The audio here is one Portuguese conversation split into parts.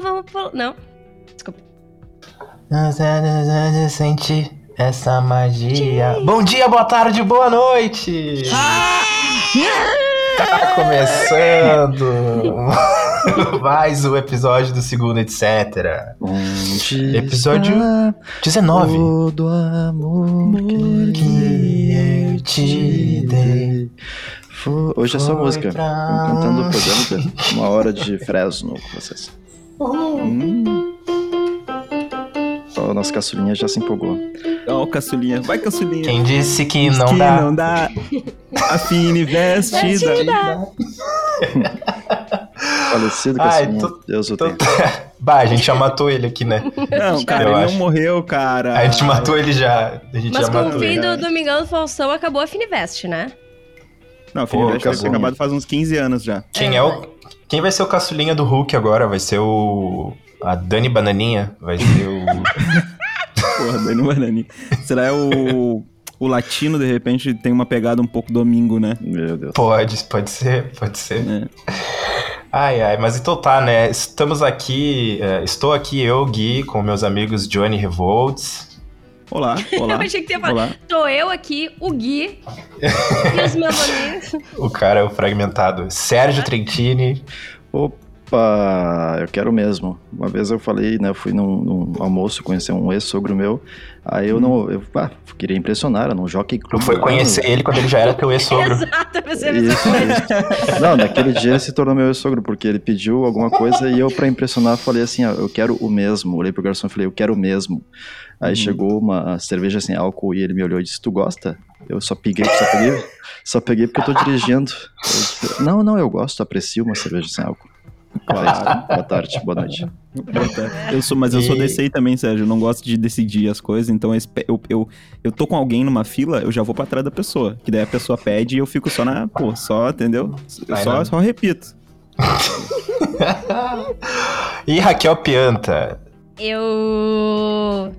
vamos pular, vamos pular. Não. Desculpa. Essa magia. Bom dia, boa tarde, boa noite! Tá começando mais um episódio do segundo, etc. Episódio está 19. Todo amor que eu te dei. Hoje é só música. pra- Cantando o programa. Uma hora de Fresno com vocês. Hum. Ó, nossa caçulinha já se empolgou. Ó, caçulinha. Vai, caçulinha. Quem disse que não que dá? não dá. A Fine vestida. Falecido Ai, caçulinha. tô- Deus o Tô- tenha. Bah, a gente já matou ele aqui, né? Não, cara, Eu ele acho. não morreu, cara. A gente matou ele já. A gente Mas já com o fim do Domingão do Faustão acabou a Finivest, né? Não, a Pô, ter caçulinha. acabado faz uns 15 anos já. Quem é o. Quem vai ser o caçulinha do Hulk agora? Vai ser o. A Dani Bananinha? Vai ser o. Porra, Dani Banani. Será o. O latino, de repente, tem uma pegada um pouco domingo, né? Meu Deus. Pode, pode ser, pode ser. É. Ai, ai, mas então tá, né? Estamos aqui, é, estou aqui eu, Gui, com meus amigos Johnny Revolts. Olá, olá. Eu achei que ia falar. Olá. Tô eu aqui, o Gui e os meus amigos. O cara é o fragmentado. Sérgio Trentini. Opa, eu quero mesmo. Uma vez eu falei, né? Eu fui num, num almoço conhecer um ex-sogro meu. Aí eu não. Eu ah, queria impressionar, era num jockey Tu club. foi conhecer ele quando ele já era teu ex-sogro. Exato, você Isso, isso. Não, naquele dia ele se tornou meu sogro, porque ele pediu alguma coisa e eu, pra impressionar, falei assim: ó, eu quero o mesmo. Olhei pro garçom e falei: eu quero o mesmo. Aí Uhum. chegou uma cerveja sem álcool e ele me olhou e disse: Tu gosta? Eu só peguei, só peguei, só peguei porque eu tô dirigindo. Eu disse, não, não, eu gosto, aprecio uma cerveja sem álcool. Claro. Boa tarde, boa noite. Eu sou, mas eu sou desse aí também, Sérgio. Eu não gosto de decidir as coisas, então eu, eu, eu, eu tô com alguém numa fila, eu já vou pra trás da pessoa. Que daí a pessoa pede e eu fico só na. Pô, só, entendeu? Eu Vai só, não. só repito. E Raquel Pianta. Eu.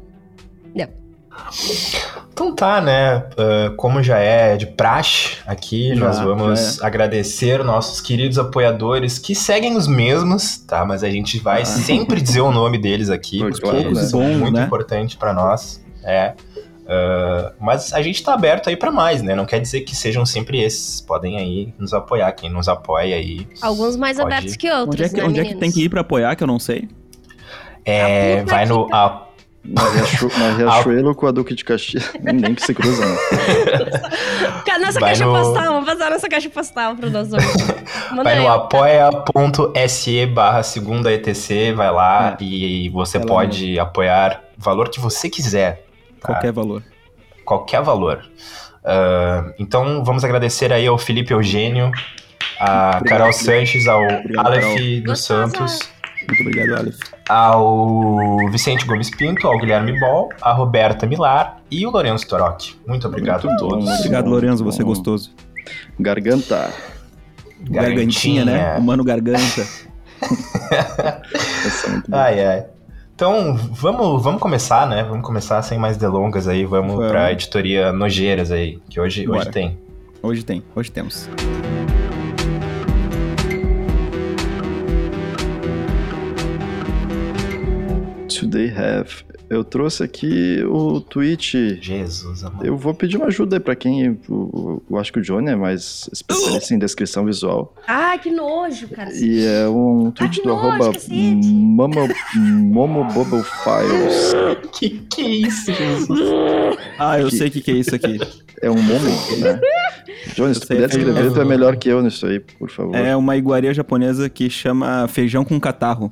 Então tá, né? Ah, como já é de praxe aqui, Já, nós vamos já agradecer nossos queridos apoiadores que seguem os mesmos, tá? Mas a gente vai Ah. sempre dizer o nome deles aqui, porque claro, eles né? são Bons, muito né? importantes pra nós. É. Ah, mas a gente tá aberto aí pra mais, né? Não quer dizer que sejam sempre esses. Podem aí nos apoiar. Quem nos apoia aí Alguns mais Pode abertos que outros, Onde é que, né, onde é que tem que ir pra apoiar, que eu não sei? é, vai no. a- Na, Riachu, na Riachuelo com a Duque de Caxias. Nem que se cruza, né? Nessa Vai caixa no- postal, vamos passar nessa caixa postal nosso ouvintes. Manda Vai aí, no apoia.se barra segunda ETC, vai lá É. e você lá pode apoiar o valor que você quiser. tá? Qualquer valor. Qualquer valor. Ah, então vamos agradecer aí ao Felipe Eugênio, a Obrigado, Carol. Sanches, ao Obrigado, Aleph dos. Santos, Muito obrigado, Aleph. ao Vicente Gomes Pinto, ao Guilherme Bol, a Roberta Milar e o Lourenço Toroc. Muito obrigado Muito a bom, todos. muito Obrigado, bom, Lorenzo, muito você é gostoso. Garganta. Gargantinha, né? O mano garganta. É. Ai, ai. Então, vamos, vamos começar, né? Vamos começar sem mais delongas aí. Vamos, Vamos. pra editoria Nojeiras aí, que hoje, hoje tem. Hoje tem, hoje temos. they have Eu trouxe aqui o tweet. Jesus, amor. Eu vou pedir uma ajuda aí pra quem. Eu, eu acho que o Johnny é mais especialista em descrição visual. Ah, que nojo, cara. E é um tweet que do nojo, arroba Files. Que que é isso, Jesus? Ah, eu Que- sei o que, que é isso aqui. É um Momo, né? Johnny, se tu puder é descrever, feio. tu é melhor que eu nisso aí, por favor. É uma iguaria japonesa que chama feijão com catarro.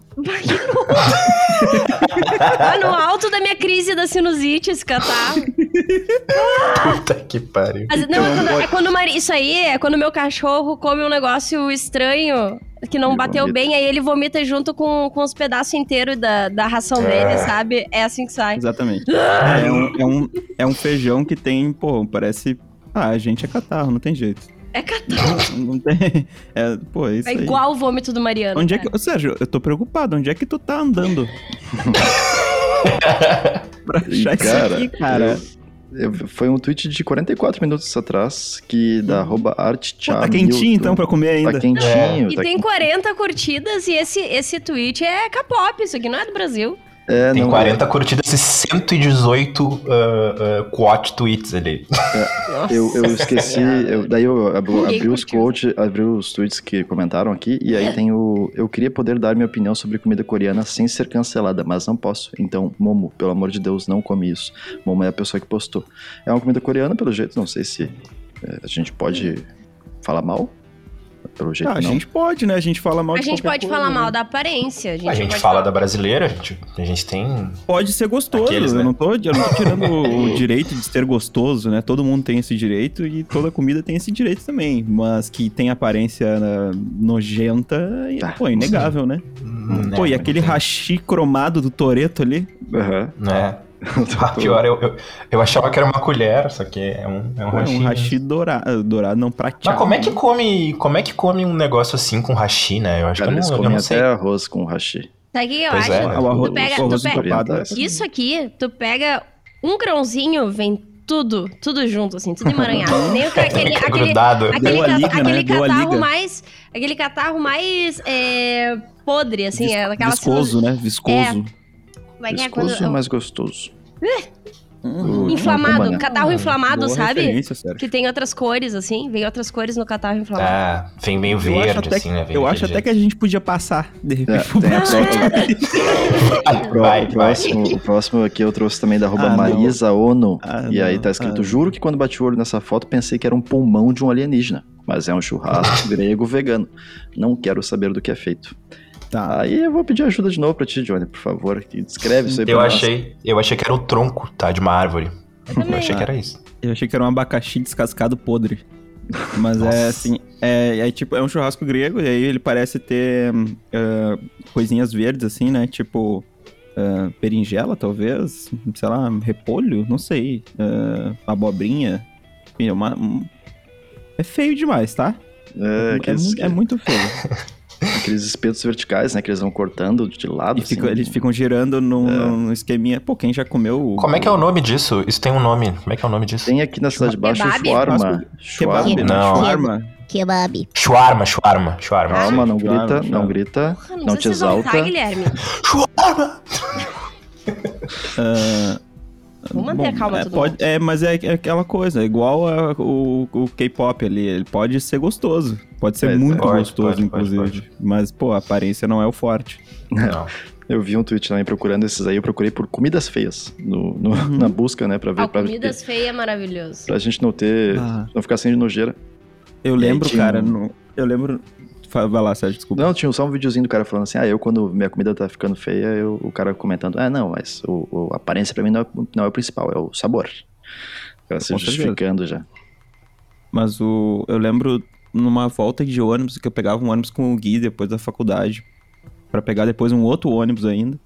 Tá no alto da minha crise da sinusite esse catarro. Puta que pariu. Mas, não, é quando, é quando o mari- Isso aí é quando meu cachorro come um negócio estranho que não Ele bateu vomita. bem, aí ele vomita junto com, com os pedaços inteiros da, da ração dele, sabe? É assim que sai. Exatamente. É um, é, um, é um feijão que tem, pô, parece. Ah, a gente é catarro, não tem jeito. É catarro. Não tem. É, pô, é isso É aí. igual o vômito do Mariano. Onde é cara. que. Ô, Sérgio, eu tô preocupado. Onde é que tu tá andando? pra achar isso Cara, aqui, cara. Eu- Foi um tweet de 44 minutos atrás, que da arroba Pô, artcha tá quentinho então pra comer ainda. Tá quentinho. E tá tem quentinho. 40 curtidas e esse, esse tweet é K-pop, isso aqui não é do Brasil. É, Tem não, 40 curtidas e 118 uh, uh, quote tweets ali. Eu, eu esqueci, eu- daí eu abri, abri os quotes, abri os tweets que comentaram aqui, e aí tem o. Eu queria poder dar minha opinião sobre comida coreana sem ser cancelada, mas não posso. Então, Momo, pelo amor de Deus, não come isso. Momo é a pessoa que postou. É uma comida coreana, pelo jeito, não sei se é, a gente pode falar mal. Pelo jeito, Ah, a não. gente pode, né? A gente fala mal A de gente pode coisa, falar né? mal da aparência. A gente, A gente pode fala falar- da brasileira, a gente, a gente tem. Pode ser gostoso. Aqueles, né? eu, não tô, eu não tô tirando o direito de ser gostoso, né? Todo mundo tem esse direito e toda comida tem esse direito também. Mas que tem aparência né, nojenta, Tá. pô, inegável, né? né, Pô, e aquele hashi cromado do Toreto ali? Aham. Né? Ah, pior, eu, eu, eu achava que era uma colher, só que é um, é um é um hashi dourado, dourado não prateado. Mas como é que come, como é que come um negócio assim com hashi, né? Eu acho Cara, que eu eles não, eu comem não sei. até arroz com hashi. Sabe o que eu Pois acho? é, Ah, o arroz, Tu pega- arroz tu pega- orientais. Isso aqui, tu pega um grãozinho, vem tudo, tudo junto, assim, tudo emaranhado. Nem o aquele, aquele, grudado. aquele, a cata- liga, né? aquele a catarro liga. mais. Aquele catarro mais é, podre, assim, Vis- é aquela viscoso, né? Viscoso. Como é que é quando. Mas gostoso. Uhum. Inflamado, Não, não, catarro inflamado, Boa sabe? Que tem outras cores, assim, vem outras cores no catarro inflamado. Ah, vem meio Eu acho verde, até, assim, né? eu acho até que a gente podia passar, de É, repente. próximo. Vai, o, próximo, próximo aqui eu trouxe também da arroba Ah, não. Marisa Ono. Ah, e aí não. tá escrito: Ah. Juro que quando bati o olho nessa foto pensei que era um pulmão de um alienígena. Mas é um churrasco grego vegano. Não quero saber do que é feito. Tá. Aí eu vou pedir ajuda de novo pra ti, Johnny, por favor. Que descreve isso aí Eu pra nós. achei, eu achei que era o tronco, tá? De uma árvore. Eu também. achei que era isso. Eu achei que era um abacaxi descascado podre. Mas é assim, é, é tipo, é um churrasco grego, e aí ele parece ter ah, coisinhas verdes, assim, né? Tipo ah, berinjela, talvez, sei lá, repolho, não sei. ah, abobrinha. É uma- um- é feio demais, tá? É, É, mu- é muito feio. aqueles espetos verticais, né? Que eles vão cortando de lado. E assim. fica- eles ficam girando num, num esqueminha. Pô, quem já comeu. Como é que é o nome disso? Isso tem um nome. Como é que é o nome disso? Tem aqui na Cidade Baixa o Kebab? shawarma. Kebab, Shawarma. né? Não. Shawarma. Kebab. Shawarma, shawarma, shawarma. Calma, não Shawarma, grita, não grita, Porra, não, não, te vão exalta. Guilherme. Shawarma! Ah, Vamos manter a calma é, todo pode, mundo. é, mas é, é aquela coisa, é igual a- o, o K-pop ali, ele pode ser gostoso, pode ser É, muito pode, gostoso, pode, pode, inclusive, mas, pô, a aparência não é o forte. Não. Eu vi um tweet também procurando esses aí, eu procurei por comidas feias no, no- na busca, né, pra ver, Ah, pra, comidas feias é maravilhoso. pra gente não ter, Ah. não ficar sem nojeira. Eu lembro, tinha cara, no- eu lembro... Vai lá, Sérgio, desculpa. Não, tinha só um videozinho do cara falando assim, ah, eu quando minha comida tá ficando feia, eu- o cara comentando, ah, não, mas o, o- a aparência pra mim não é, não é o principal, é o sabor. O cara se justificando já. Mas o, eu lembro numa volta de ônibus, que eu pegava um ônibus com o Gui depois da faculdade, pra pegar depois um outro ônibus ainda.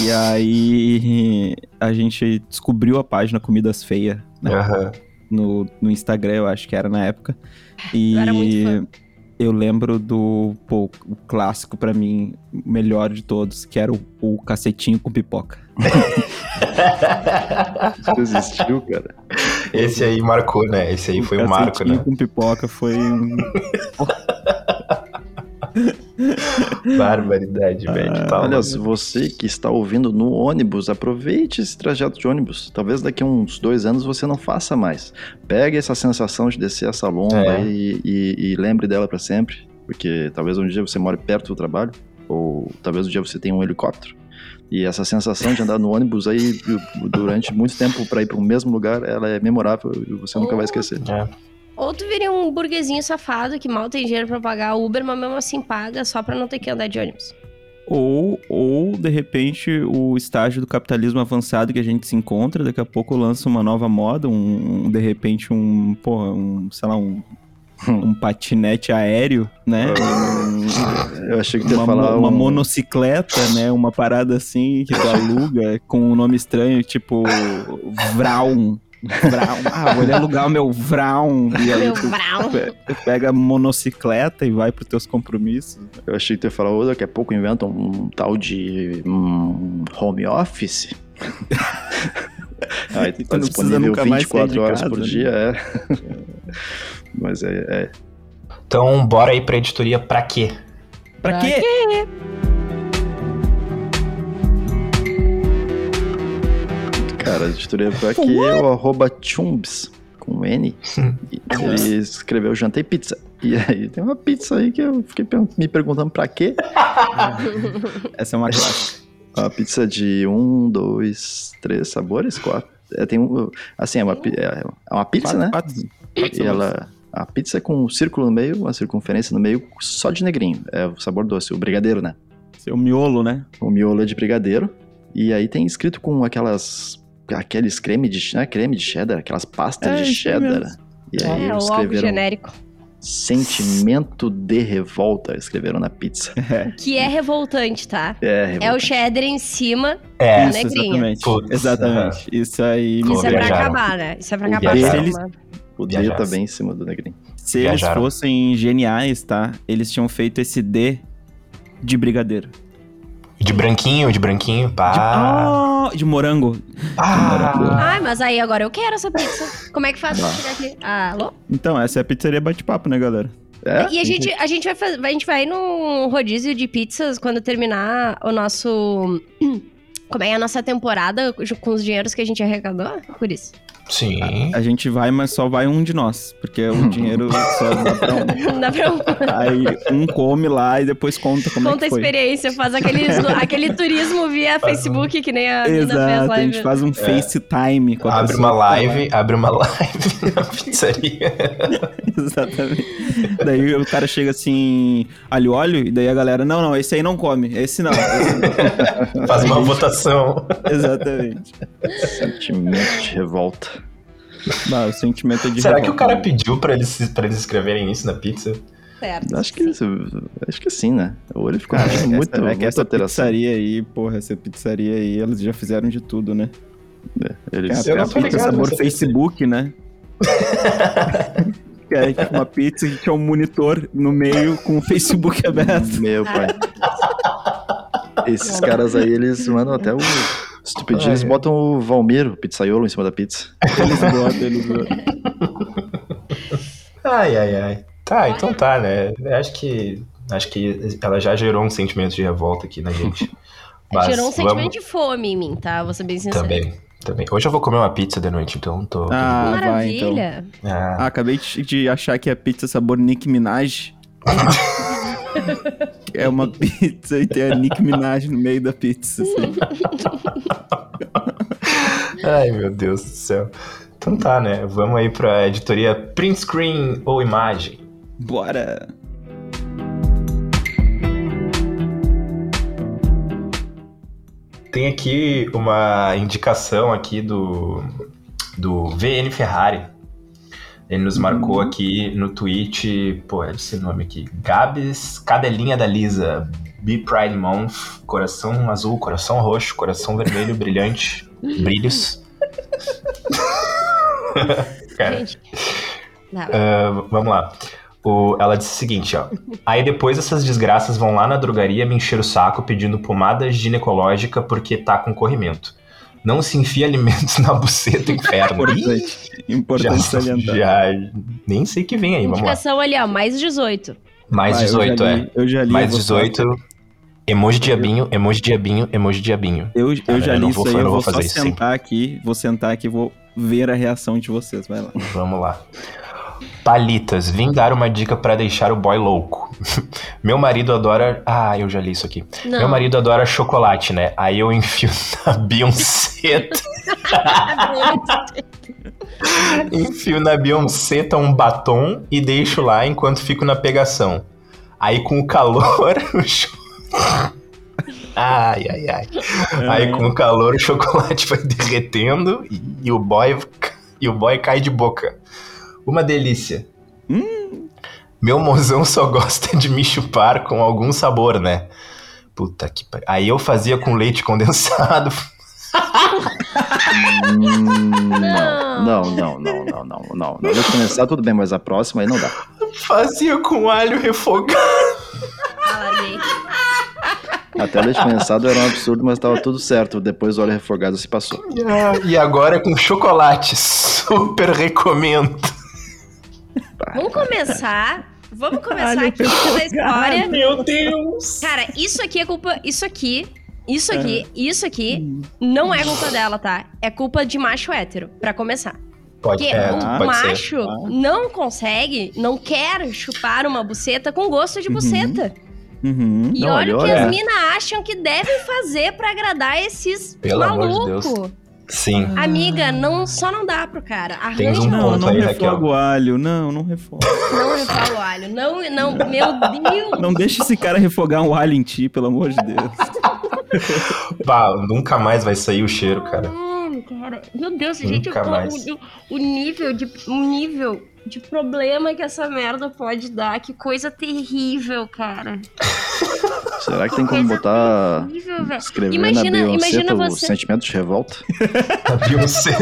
E aí a gente descobriu a página Comidas Feias, né? Aham. no, no Instagram, eu acho que era na época. E Eu era muito fã. eu lembro do pô, o clássico pra mim, o melhor de todos, que era o, o cacetinho com pipoca. Isso existiu, cara. Esse aí marcou, né? Esse aí foi o marco, cacetinho né? com pipoca foi um... Barbaridade, velho. Tá Olha, se você que está ouvindo no ônibus, aproveite esse trajeto de ônibus. Talvez daqui a uns dois anos você não faça mais. Pegue essa sensação de descer essa lomba É. e, e- e lembre dela para sempre. Porque talvez um dia você more perto do trabalho, ou talvez um dia você tenha um helicóptero. E essa sensação de andar no ônibus aí durante muito tempo para ir para o mesmo lugar, ela é memorável e você nunca vai esquecer. É. Ou tu viria um burguesinho safado que mal tem dinheiro pra pagar Uber, mas mesmo assim paga só pra não ter que andar de ônibus. Ou, ou, de repente, o estágio do capitalismo avançado que a gente se encontra, daqui a pouco lança uma nova moda, um, de repente, um, porra, um, sei lá, um, um patinete aéreo, né? Um- Eu achei que tu ia uma, falar mo- uma um- monocicleta, né? Uma parada assim que tu aluga com um nome estranho, tipo Vraun. Vraun. Ah, vou alugar o meu Vraun. E aí Meu tu pe- pega a monocicleta e vai pros teus compromissos. Eu achei que tu ia falar, "Ô, daqui a pouco inventam um tal de hum, home office. Aí Tu tá não precisa disponível nunca mais sair 24 de horas casa, por né? dia, é. Mas é, é. Então, bora aí pra editoria pra quê? Pra Pra quê? Cara, a editoria por aqui é o arroba Chumbs, com N. Ele escreveu Jantei Pizza. E aí tem uma pizza aí que eu fiquei me perguntando pra quê. Essa é uma clássica. Uma pizza de um, dois, três sabores, quatro. É, tem um, assim, é uma, pi- é uma pizza, Quatro- né? quatro- quatro E sabores. ela. A pizza é com um círculo no meio, uma circunferência no meio, só de negrinho. É o sabor doce, o brigadeiro, né? Seu miolo, né? O miolo é de brigadeiro. E aí tem escrito com aquelas. Aqueles creme de. Não é creme de cheddar, aquelas pastas É, de cheddar. mesmo. E aí É, eles o escreveram genérico. sentimento de revolta, escreveram na pizza. Que é revoltante, tá? É, É o revoltante. cheddar em cima. É, Isso. Exatamente. Putz, exatamente. Isso aí. Isso é pra acabar, né? Isso é pra O acabar. Eles- O D tá bem em cima do negrinho. Se eles Viajaram. fossem geniais, tá? Eles tinham feito esse D de brigadeiro. de branquinho, de branquinho, De, pá. Ah, de morango. Ah, Ai, mas aí agora eu quero essa pizza. Como é que faz pra chegar aqui? Ah, alô? Então, essa é a pizzaria bate-papo, né, galera? É? E a gente, a gente vai fazer, a gente vai num rodízio de pizzas quando terminar o nosso como é a nossa temporada com os dinheiros que a gente arrecadou, por isso. Sim. A gente vai, mas só vai um de nós. Porque o dinheiro só dá pra um. Não dá pra Aí um come lá e depois conta como conta é a que foi. experiência, faz aquele, aquele turismo via Facebook que nem a Nina fez Exato, lá. a gente faz um FaceTime com a Abre pessoa uma tá live, abre uma live na pizzaria. Exatamente. Daí o cara chega assim, alho óleo, e daí a galera, não, não, esse aí não come, esse não. Esse não. Faz uma votação. Exatamente. Sentimento de revolta. Bah, o sentimento é de Será que o revolta, cara né? pediu pra eles, pra eles escreverem isso na pizza? Certo. Acho que, acho que sim, né? Ou ele ficou essa- muito, é que essa alteração. pizzaria aí, porra, essa pizzaria aí, eles já fizeram de tudo, né? Eles, Eu É, não tô ligado sabor Facebook, né? que é tipo uma pizza que tinha um monitor no meio com o Facebook aberto. Meu pai. Esses caras aí, eles mandam até o. Se tu pedir, eles Ai. botam o Valmir, o pizzaiolo, em cima da pizza. Eles botam, eles botam. Ai, ai, ai. Tá, então tá, né? Acho que. Acho que ela já gerou um sentimento de revolta aqui na gente. Mas Gerou um vamos- sentimento de fome em mim, tá? Vou ser bem sincero. Também, também. Hoje eu vou comer uma pizza de noite, então tô. Ah, vai então. Maravilha. Ah, Ah, acabei de de achar que é pizza sabor Nick Minaj. é uma pizza e tem a Nick Minaj no meio da pizza. assim. Ai, meu Deus do céu. Então tá, né? Vamos aí pra editoria Print Screen ou Imagem. Bora! Tem aqui uma indicação aqui do, do VN Ferrari. Ele nos marcou aqui no tweet, pô, é esse nome aqui, Gabs Cadelinha da Lisa, Be Pride Month, coração azul, coração roxo, coração vermelho, brilhante, brilhos. Cara, Gente. Ah, vamos lá. O- ela disse o seguinte, ó. Aí depois essas desgraças vão lá na drogaria me encher o saco pedindo pomada ginecológica porque tá com corrimento. Não se enfia alimentos na buceta, inferno. Importante, importante já, salientar. já, nem sei que vem aí, vamos lá. Indicação ali, ó, mais 18. Mais Ah, eu 18, já é. li, Eu já li. Mais eu vou 18. Emoji diabinho, emoji diabinho, emoji diabinho. Eu, eu Cara, já eu li não isso vou- aí, eu eu vou vou só fazer isso sentar aqui, vou sentar aqui e vou ver a reação de vocês, vai lá. Vamos lá. Palitas, vim dar uma dica pra deixar o boy louco. Meu marido adora. Ah, eu já li isso aqui. Não. Meu marido adora chocolate, né? Aí eu enfio na Beyoncé. enfio na Beyoncé um batom e deixo lá enquanto fico na pegação. Aí com o calor, Ai, ai, ai. Aí com o calor o chocolate vai derretendo e, e o boy e o boy cai de boca. Uma delícia. Meu mozão só gosta de me chupar com algum sabor, né? Puta que pariu. Aí eu fazia com leite condensado. Hum, não, não, não, não, não, não, não. Não, leite condensado tudo bem, mas a próxima aí não dá. Fazia com alho refogado. Até leite condensado era um absurdo, mas tava tudo certo. Depois o óleo refogado se passou. E agora com chocolate. Super recomendo. Vamos começar. Vamos começar Olha, aqui essa história. Meu Deus! Cara, isso aqui é culpa. Isso aqui. Isso aqui, isso aqui não é culpa dela, tá? É culpa de macho hétero, pra começar. Pode, Porque é, o pode macho Ah. não consegue, não quer chupar uma buceta com gosto de buceta. Uhum. E Não, olha o que olha. as minas acham que devem fazer pra agradar esses Pelo amor de malucos. Sim. Amiga, não, só não dá pro cara. Arranja um Não, não refoga o alho. Não, não refoga. Não refoga o alho. Não, não, meu Deus. Não deixa esse cara refogar um alho em ti, pelo amor de Deus. Pá, nunca mais vai sair o cheiro, cara. Hum, cara. Meu Deus, gente, Nunca o, mais. o, o nível de o nível de problema que essa merda pode dar, que coisa terrível, cara. Será que tem como botar. terrível. Escrever Imagina- na Beyoncé imagina o você- sentimento de revolta? A Beyoncé.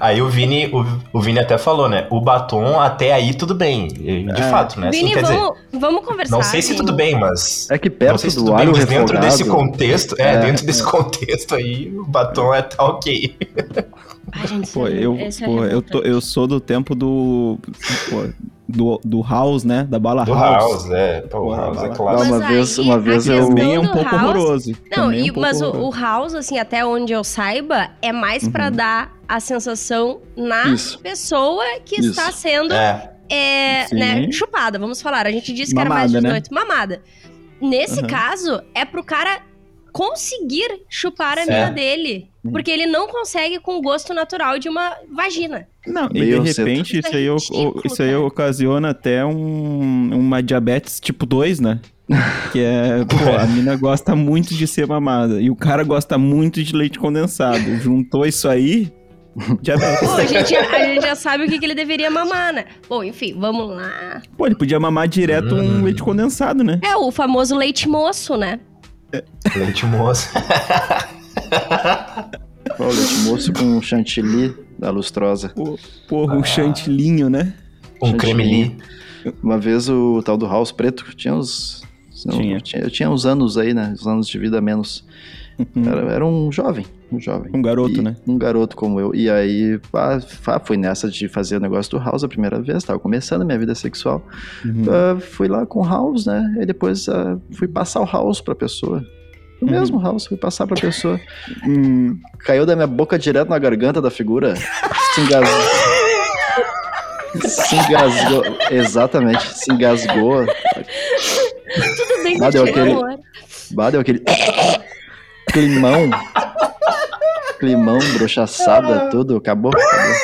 aí o Vini, o, o Vini até falou, né? O batom até aí tudo bem. De É. fato, né? Assim, Vini, quer dizer, vamos, vamos conversar. não sei se tudo bem, mas. É que perto se do tudo bem, mas dentro desse contexto, é, É. dentro desse contexto aí, o batom é tá ok. Ai, gente, Pô, é- eu, é pô, eu, tô- eu sou do tempo do. pô, do, do House, né? Da bala Do House. House, é. Pô, o House é lá. clássico. Não, uma vez- uma vez eu- Também é um pouco House- horroroso. Não, Também é e- um pouco mas o, horroroso. o House, assim, até onde eu saiba, é mais pra Uhum. dar a sensação na Isso. pessoa que Isso. está sendo É. é, né, chupada, vamos falar. A gente disse que era mais de né? 18, mamada. Nesse Uhum. caso, é pro cara conseguir chupar a mina dele. Uhum. Porque ele não consegue com o gosto natural de uma vagina. Não, e de repente Isso é aí, ridículo, isso aí cara. ocasiona até um, uma diabetes tipo 2, né? Que é, pô, a mina gosta muito de ser mamada e o cara gosta muito de leite condensado. Juntou isso aí, diabetes. Pô, a gente, a gente já sabe o que, que ele deveria mamar, né? Bom, enfim, vamos lá. Pô, ele podia mamar direto Hum. um leite condensado, né? É o famoso leite moço, né? Leite moço. O leite moço com chantilly da lustrosa. Pô, porra, um chantilinho, né? Um creme Uma vez o tal do House Preto tinha uns. Não, Tinha. Eu tinha uns anos aí, né? Uns anos de vida menos. Uhum. Era, era um jovem, um jovem. Um garoto, E- né? Um garoto como eu. E aí, pá, fui nessa de fazer o negócio do House a primeira vez. Tava começando a minha vida sexual. Uhum. Ah, fui lá com o House, né? E depois ah, fui passar o House pra pessoa. O Uhum. mesmo House, fui passar pra pessoa. Hum, Caiu da minha boca direto na garganta da figura. Se engasgou. Se engasgou. Exatamente, se engasgou. Ah, deu aquele-. Bah, deu aquele. Climão. Climão, brochaçada, tudo. Acabou. acabou.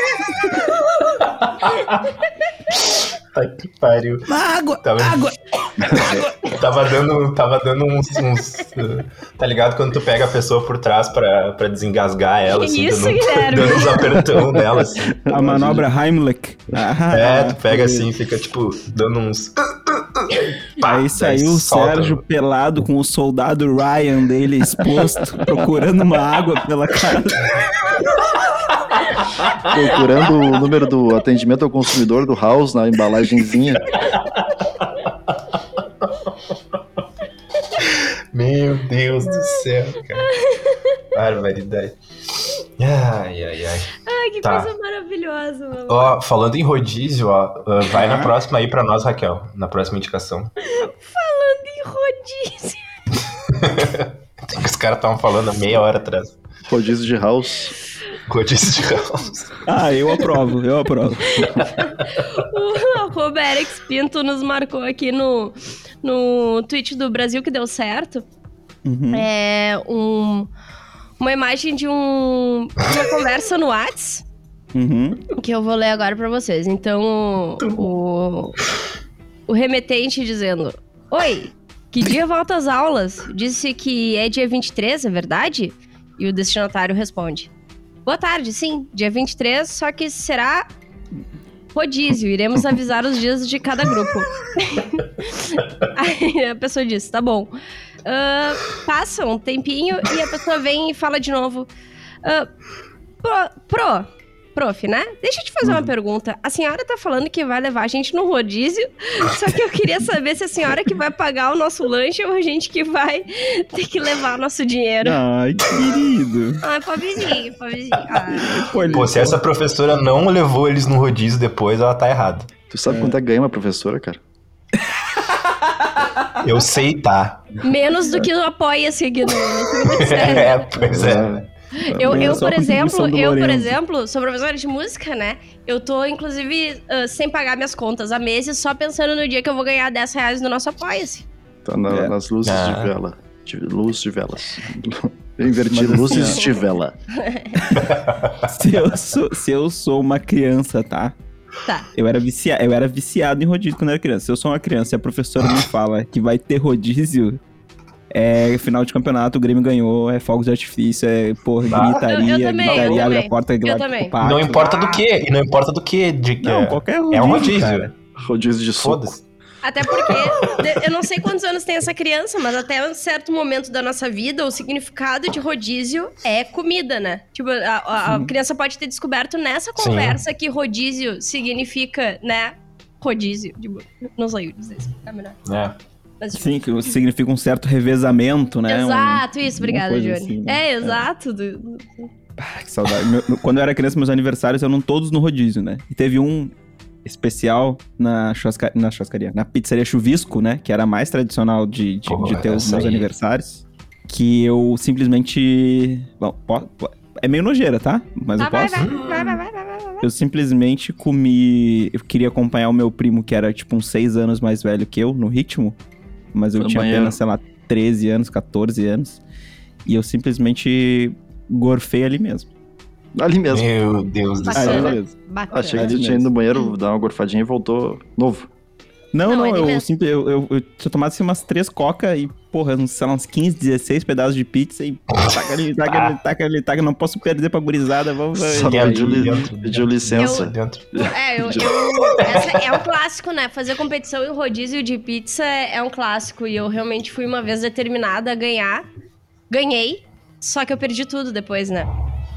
Tá que pariu. Água! Tava, Água! tava dando, tava dando uns, uns, uh, Tá ligado quando tu pega a pessoa por trás pra, pra desengasgar ela, assim, isso, dando, Guilherme? dando uns apertão nela, assim. A manobra Heimlich. Ah, É, tu pega assim, fica tipo, dando uns. Aí saiu o solta. Sérgio pelado com o soldado Ryan dele exposto, procurando uma água pela casa. Procurando o número do atendimento ao consumidor do House na embalagenzinha. Meu Deus do céu, cara. Barbaridade. Ai, ai, ai. Ai, que Tá. coisa maravilhosa, mano. Ó, falando em rodízio, ó, uh, vai na próxima aí pra nós, Raquel. Na próxima indicação. Falando em rodízio. Os caras estavam falando há meia hora atrás. Rodízio de House. Rodízio de House. Ah, eu aprovo, eu aprovo. O arroba Alex Pinto nos marcou aqui no, no tweet do Brasil que deu certo. Uhum. É um, uma imagem de um, uma conversa no Whats Uhum. que eu vou ler agora pra vocês. Então, o, o remetente dizendo: Oi, que dia volta às aulas? Disse que é dia 23, é verdade? E o destinatário responde: Boa tarde, sim, dia 23, só que será rodízio. Iremos avisar os dias de cada grupo. Aí a pessoa diz: Tá bom. Ah, passa um tempinho e a pessoa vem e fala de novo: "Ah, pro, pro, Prof, né? Deixa eu te fazer uma pergunta. A senhora tá falando que vai levar a gente no rodízio, só que eu queria saber se a senhora que vai pagar o nosso lanche ou a gente que vai ter que levar nosso dinheiro. Ai, querido. Ai, pobrezinho, pobrezinho. Ai. Pô, se essa professora não levou eles no rodízio depois, ela tá errada. Tu sabe quanto é que ganha uma professora, cara? Eu sei, tá. Menos do que o apoia-se aqui no. É, pois é. Eu, eu, Só a por exemplo, eu, por exemplo, sou professora de música, né? Eu tô, inclusive, ah, sem pagar minhas contas há meses, só pensando no dia que eu vou ganhar 10 reais no nosso apoia-se. Tá na- É. nas luzes Ah. de vela. De, luz de velas. Eu inverti Mas assim, luzes ó. de vela. Se eu, sou, se eu sou uma criança, tá? Tá. Eu era, vicia, eu era viciado em rodízio quando eu era criança. Se eu sou uma criança e a professora me fala que vai ter rodízio, é final de campeonato, o Grêmio ganhou, é fogos de artifício, é porra, Ah. gritaria, Eu- eu também, gritaria, abre a porta, pátio. Não importa do que, e não importa do que. De, que Não, é, qualquer rodízio, é um rodízio. cara. Rodízio de suco. Até porque, eu não sei quantos anos tem essa criança, mas até um certo momento da nossa vida, o significado de rodízio é comida, né? Tipo, a, a- criança pode ter descoberto nessa Sim. conversa que rodízio significa, né? Rodízio. Tipo, não sei dizer isso. É melhor. É. Mas, tipo, Sim, que significa um certo revezamento, né? Um- Exato, isso, obrigada, Johnny. assim, né? É, exato. do- do- Ah, que saudade. Meu- quando eu era criança, meus aniversários eram todos no rodízio, né? E teve um especial na, churrasca... na churrascaria, na pizzaria Chuvisco, né? Que era a mais tradicional de, de, de ter os meus aí. aniversários. Que eu simplesmente. Bom, po- é meio nojeira, tá? Mas Tá, eu vai, posso. vai, vai, vai, vai, vai, vai, vai. Eu simplesmente comi. Eu queria acompanhar o meu primo, que era tipo uns 6 anos mais velho que eu, no ritmo. Mas eu Foi tinha apenas, sei lá, 13 anos, 14 anos. E eu simplesmente gorfei ali mesmo. Ali mesmo. Meu Deus do céu. Ali mesmo. Bacana. Achei que tu tinha ido no banheiro, dar uma gorfadinha e voltou novo. Não, Não, não, eu, mesmo. simple- eu, eu, eu tinha tomado assim, umas três coca e, porra, uns, sei lá, uns 15, 16 pedaços de pizza e taca ali, taca ali, taca ali, taca, não posso perder pra gurizada, vamos... Pediu, licença. Dentro. É, eu, eu- é um clássico, né? Fazer competição em rodízio de pizza é é um clássico. E eu realmente fui uma vez determinada a ganhar. Ganhei, só que eu perdi tudo depois, né?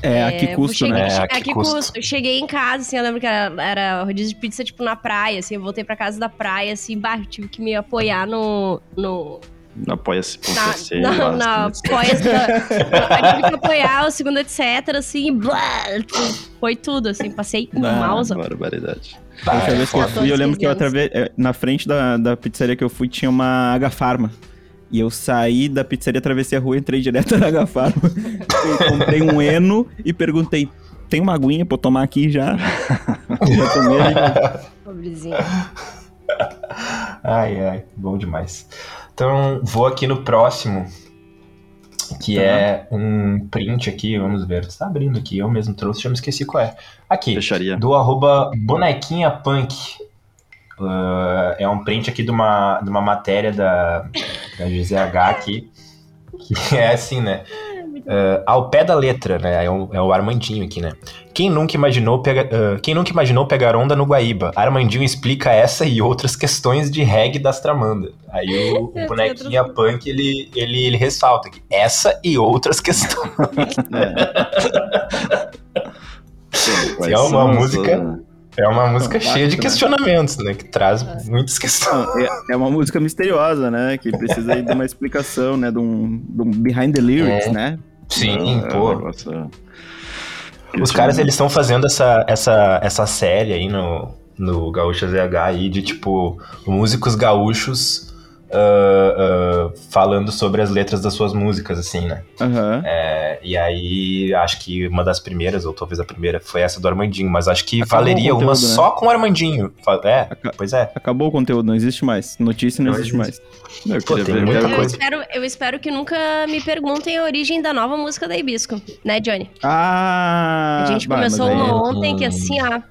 É, a que eu custo, cheguei, né? É, a a que custo. custo. Eu cheguei em casa, assim, eu lembro que era, era rodízio de pizza, tipo, na praia, assim. Eu voltei pra casa da praia, assim, baixo, tive que me apoiar no... no Apoia-se por na, assim, apoia Eu tive que apoiar o segundo, etc, assim, blá, foi tudo, assim, passei Ah, mal, Barbaridade. A última vez que eu foda. fui, eu lembro que eu 14 através, é, na frente da, da pizzaria que eu fui tinha uma H-Farma. E eu saí da pizzaria, atravessei a rua, entrei direto na H-Farma. Eu comprei um Eno e perguntei, tem uma aguinha pra eu tomar aqui já? já tomei. Pobrezinho. Ai, ai, bom demais. Então, vou aqui no próximo, que Tá. é um print aqui, vamos ver. Tá abrindo aqui, eu mesmo trouxe, já me esqueci qual é. Aqui, Fecharia. do arroba bonequinha punk. Ah, é um print aqui de uma, de uma matéria da, da GZH aqui, que é assim, né? Ah, ao pé da letra, né? É o, é o Armandinho aqui, né? Quem nunca imaginou, pega, ah, quem nunca imaginou pegar onda no Guaíba? Armandinho explica essa e outras questões de reggae das Tramanda. Aí o, o bonequinha punk, ele, ele, ele ressalta aqui. Essa e outras questões. É uma são as- música- É uma música Fantástico, cheia de né? questionamentos, né? Que traz muitas questões. É, é uma música misteriosa, né? Que precisa aí de uma explicação, né? De um, de um behind the lyrics, É. né? Sim, É, pô. negócio- Os caras, eles estão fazendo essa, essa, essa série aí no, no Gaúcha ZH aí de, tipo, músicos gaúchos ah, ah, falando sobre as letras das suas músicas, assim, né? Aham. É, e aí, acho que uma das primeiras, ou talvez a primeira, foi essa do Armandinho, mas acho que Acabou valeria o uma conteúdo, né? só com o Armandinho. É, Aca- pois é. Acabou o conteúdo, não existe mais. Notícia não, Não existe mais. existe. Eu Pô, tem muita Eu coisa. espero, eu espero que nunca me perguntem a origem da nova música da Hibisco, né, Johnny? Ah! A gente bah, começou uma ontem que assim, ó.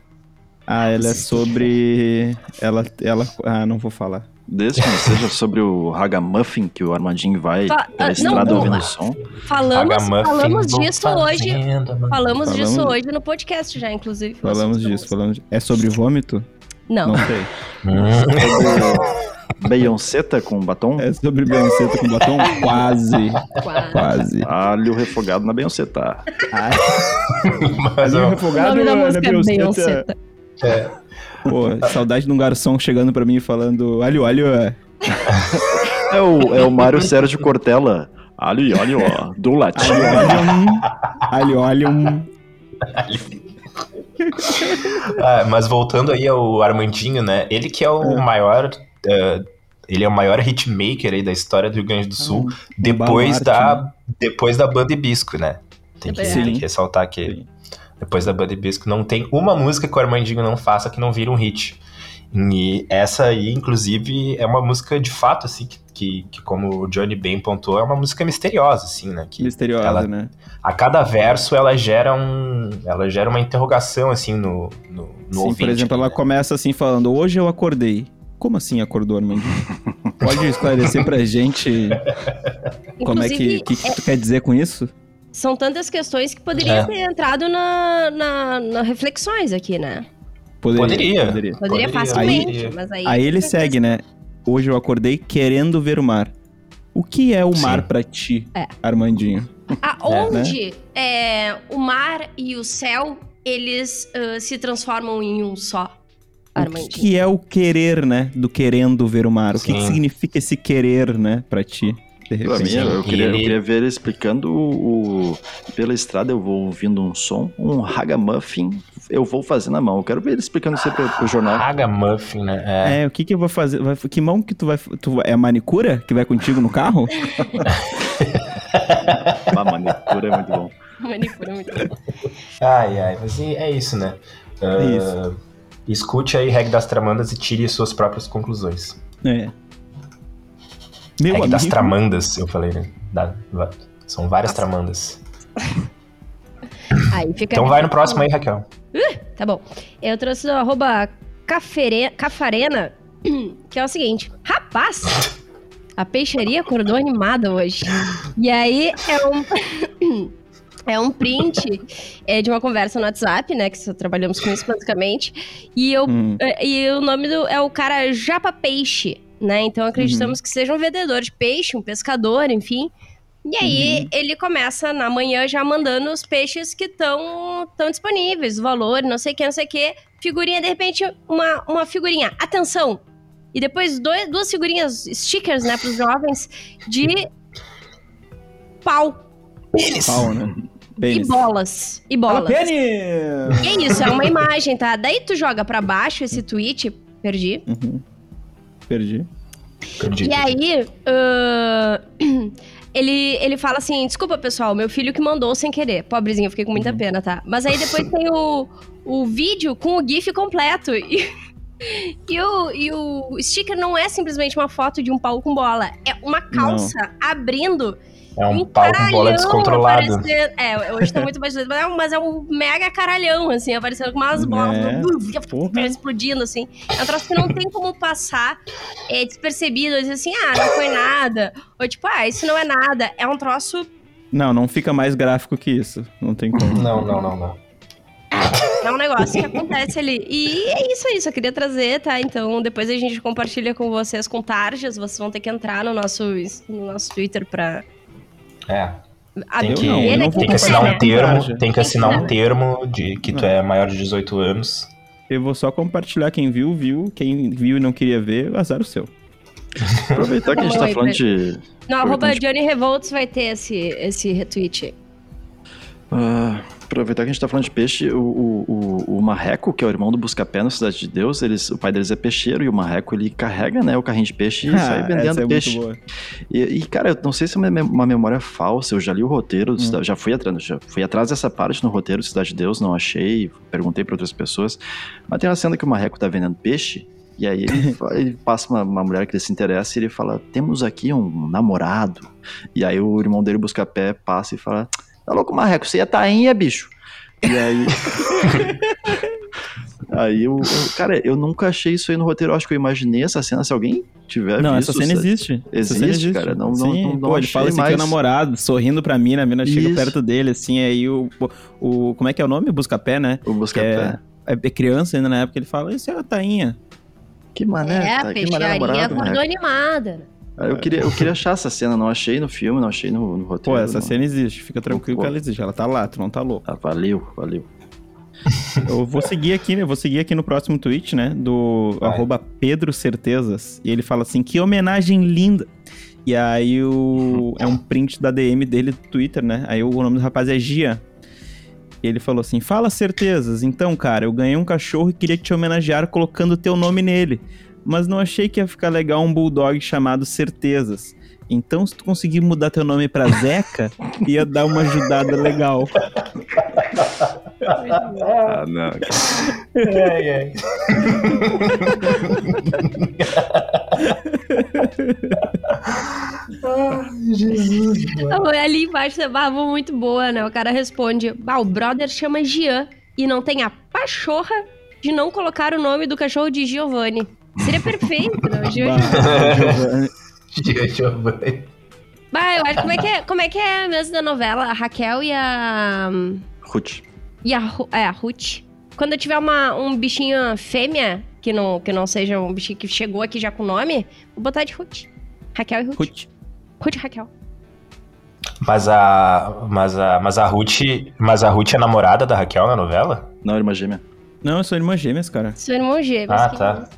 Ah, ela é sobre. Ela. ela... Ah, não vou falar. Desde que não seja sobre o Ragamuffin que o Armandinho vai Fa- pela ah, estrada não, ouvindo não. som. Falamos, falamos disso hoje. Falamos, Falamos- disso hoje no podcast já, inclusive. Falamos disso, falamos. É sobre vômito? Não. Não sei. Beyonceta com batom? É sobre Beyoncé com batom? Quase. Quase. Quase. Alho refogado na Beyonceta. Ai, Mas, ali ó, O refogado na música é é, Pô, saudade de um garçom chegando pra mim e falando: alho, alho. é." É o, é o Mário Sérgio Cortella. Alho, alho, ó, do latim. alho. Alho, alho. Ah, mas voltando aí ao Armandinho, né? Ele que é o maior. eh, ele é o maior hitmaker aí da história do Rio Grande do Sul, depois baluarte, da, né? depois da Banda Hibisco, né? Tem que, tem que ressaltar que Sim. Depois da Banda Hibisco não tem uma música que o Armandinho não faça que não vira um hit. E essa aí, inclusive, é uma música de fato, assim, que, que, que como o Johnny bem pontuou, é uma música misteriosa, assim, né? Que Misteriosa, ela- né? a cada verso ela gera um. Ela gera uma interrogação, assim, no, no, no Sim, ouvinte. por exemplo, ali, ela né? começa assim falando: Hoje eu acordei. Como assim acordou, Armandinho? Pode esclarecer pra gente como é que, Inclusive, que, que tu quer dizer com isso? São tantas questões que poderiam É. ter entrado na, na, na reflexões aqui, né? Poderia. Poderia, Poderia, facilmente, poderia. mas aí... Aí ele segue, né? Hoje eu acordei querendo ver o mar. O que é o Sim. mar pra ti, É. Armandinho? Aonde é, o mar e o céu, eles ah, se transformam em um só, O Armandinho. que é o querer, né? Do querendo ver o mar. O que, que Sim. significa esse querer, né? Pra ti, Pra mim, eu E queria, eu queria ver ele explicando o, o- Pela estrada eu vou ouvindo um som, um ragamuffin, eu vou fazer na mão. Eu quero ver ele explicando isso aí pro, pro jornal. Ragamuffin, né? É. É, o que que eu vou fazer? Vai- que mão que tu vai... Tu, é a manicura que vai contigo no carro? A manicura é muito bom. Manicure é muito bom. Ai, ai, mas é isso, né? Ah, isso. Escute aí Reg das Tramandas e tire suas próprias conclusões. É. Meu das amigo. Tramandas, eu falei, né? Da- são várias tramandas. Aí fica Então vai no próximo aí, Raquel. Tá bom. Eu trouxe o arroba cafarena, que é o seguinte. Rapaz, a peixaria acordou animada hoje. E aí é um... É um print é, de uma conversa no WhatsApp, né? Que só trabalhamos com isso basicamente. E, eu, Hum. é, e o nome do, é o cara Japa Peixe, né? Então acreditamos que seja um vendedor de peixe, um pescador, enfim. E aí ele começa na manhã já mandando os peixes que estão tão disponíveis, o valor, não sei o que, não sei o que. Figurinha, de repente, uma, uma figurinha, atenção! E depois dois, duas figurinhas, stickers, né, pros jovens, de pau Pau, né? e Pênis. bolas. E Fala, bolas. pênis! E é isso, é uma imagem, tá? Daí tu joga pra baixo esse tweet, perdi. Uhum. Perdi. Perdi. E aí, ahn, ele, ele fala assim: desculpa, pessoal, meu filho que mandou sem querer. Pobrezinho, eu fiquei com muita pena, tá? Mas aí depois tem o, o vídeo com o GIF completo. E, e, o, e o sticker não é simplesmente uma foto de um pau com bola. É uma calça abrindo. É um e pau com bola caralhão descontrolado. aparecendo. É, hoje tá muito mais mas é um- mas é um mega caralhão, assim, aparecendo com umas bolas É, explodindo, assim. É um troço que não tem como passar é, despercebido, dizer assim, ah, não foi nada. Ou tipo, ah, isso não é nada. É um troço. Não, não fica mais gráfico que isso. Não tem como. Não, não, não, não. É um negócio que acontece ali. E é isso aí, só queria trazer, tá? Então depois a gente compartilha com vocês com tarjas. Vocês vão ter que entrar no nosso, no nosso Twitter pra. É. Tem que, não, não é tem que assinar um termo. Tem que assinar um termo de que tu é maior de 18 anos. Eu vou só compartilhar. Quem viu, viu. Quem viu e não queria ver, azar o seu. Aproveitar que a gente tá falando de. No arroba. Johnny Revolts vai ter esse, esse retweet. Ah, aproveitar que a gente tá falando de peixe, o, o, o, o Marreco, que é o irmão do Buscapé na Cidade de Deus, eles, o pai deles é peixeiro e o Marreco ele carrega né, o carrinho de peixe e sai essa vendendo é peixe. E, e, cara, eu não sei se é uma, mem- uma memória falsa, eu já li o roteiro, Hum. já fui atrás, já fui atrás dessa parte no roteiro do Cidade de Deus, não achei, perguntei pra outras pessoas, mas tem uma cena que o Marreco tá vendendo peixe, e aí ele, ele passa uma, uma mulher que ele se interessa e ele fala, temos aqui um namorado, e aí o irmão dele busca pé, passa e fala, tá louco Marreco, você é tainha, bicho. E aí... Aí eu, eu- cara, eu nunca achei isso aí no roteiro. Eu acho que eu imaginei essa cena. Se alguém tiver Não, visto, essa cena existe. Essa cena Existe, cara, não- não- Sim, não- não pô, ele fala achei esse aqui é o mais. namorado, sorrindo pra mim, a mina chega Isso. perto dele, assim, aí o, o, o- Como é que é o nome? Buscapé, né? O busca Que pé. é, é criança ainda na época, ele fala, isso é a tainha. Que mané, é, a tá, que mané peixaria namorado, acordou né? animada. Ah, Eu queria, eu queria achar essa cena, não achei no filme, não achei no, no Pô, roteiro. essa não. cena existe, fica tranquilo Pô. que ela existe. Ela tá lá, tu não tá louco. Ah, valeu, valeu. Eu vou seguir aqui, né? Vou seguir aqui no próximo tweet, né? Do Vai. arroba Pedro Certezas. E ele fala assim: que homenagem linda. E aí o. É um print da DM dele do Twitter, né? Aí o nome do rapaz é Gia. E ele falou assim: Fala certezas. Então, cara, eu ganhei um cachorro e queria te homenagear colocando teu nome nele. Mas não achei que ia ficar legal um bulldog chamado Certezas. Então, se tu conseguir mudar teu nome pra Zeca, ia dar uma ajudada legal. Ah, não. Ai, ai. Ai, Jesus, mano. Então, ali embaixo você bava muito boa, né? O cara responde: ah, o brother chama Gian e não tem a pachorra de não colocar o nome do cachorro de Giovanni. Seria perfeito? O Gian- Bah, Giovanni. Giovanni. Bah, eu acho como é que é, como é que é mesmo da novela? A Raquel e a. Ruth. E a, é, a Ruth. Quando tiver uma, um bichinho fêmea, que não, que não seja um bichinho que chegou aqui já com nome, vou botar de Ruth. Raquel e Ruth. Ruth, Ruth. e Raquel. Mas a, mas a, mas a Ruth, mas a Ruth é namorada da Raquel na novela? Não, irmã gêmea. Não, eu sou irmã gêmeas, cara. Seu irmão gêmeos. Ah, tá.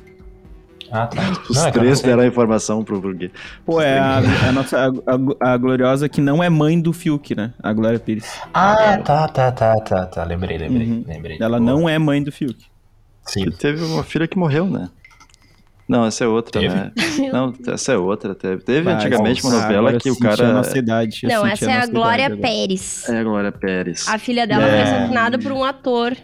Ah, tá. Os Não, é três deram a informação pro Burguês. Pô, é a, a nossa a, a- a gloriosa que não é mãe do Fiuk, né? A Glória Pires. Ah, tá, tá, tá, tá, tá. Lembrei, lembrei, Uhum. lembrei. Ela Boa. não é mãe do Fiuk. Sim. E teve uma filha que morreu, né? Não, essa é outra, Teve? né? Não, essa é outra. Teve, teve Vai, antigamente uma nossa, novela agora que o cara. a nossa idade. Não, essa é a nossa Glória. Pérez. É a Glória Pérez. A filha dela É. foi assassinada por um ator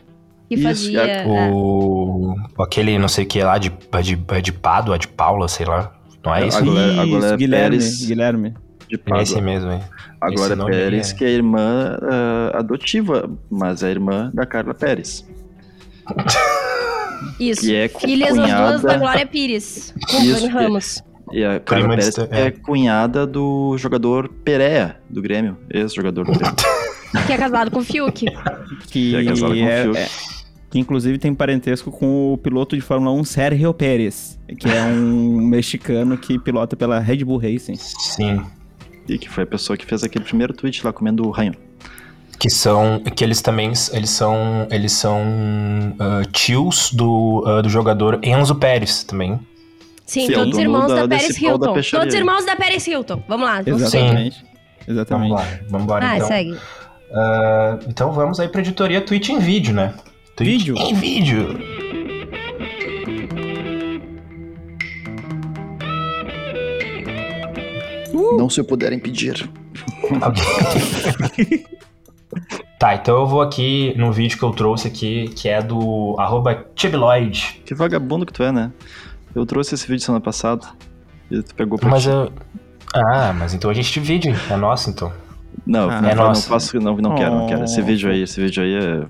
que Isso, fazia. é O... Aquele não sei o que lá de, de, de Pádua, de Paula, sei lá. Não é É, isso? a Glória- a Isso, Glória Guilherme, Pérez. Guilherme. de É Pádua. esse mesmo, hein? A Glória Pérez, é- que é irmã ah, adotiva, mas é irmã da Carla Pérez. Isso. Que é Filhas as duas cunhada- da Glória Pires. Com o Isso, Dani que- Ramos. E a Carla Prima Pérez é. é. cunhada do jogador Pereira, do Grêmio, ex-jogador do Grêmio. Que é casado com o Fiuk. Que, Que é casado com o é- Fiuk. é- que inclusive tem parentesco com o piloto de Fórmula 1, Sérgio Pérez. Que é um mexicano que pilota pela Red Bull Racing. Sim. e que foi a pessoa que fez aquele primeiro tweet lá comendo o ranho. Que são. Que eles também. Eles são. Eles são. ah, tios do, ah, do jogador Enzo Pérez também. Sim, Sim, é todos dono irmãos da- da, da Hilton. peixaria Todos irmãos da Paris Hilton. Vamos lá. vamos seguir. Exatamente. Vamos Exatamente. lá, vamos embora Ah, então. segue. Ah, então vamos aí pra editoria Twitch em vídeo, né? Twitch Vídeo? em vídeo. Não se eu puder impedir. Alguém- tá, então eu vou aqui no vídeo que eu trouxe aqui, que é do arroba Chibiloid. Que vagabundo que tu é, né? Eu trouxe esse vídeo semana passada e tu pegou pra Mas ti. eu. Ah, mas então a gente divide. É nosso então. Não, Ah, não, é não nosso. faço, não, não quero, não quero. Esse Oh. vídeo aí, esse vídeo aí é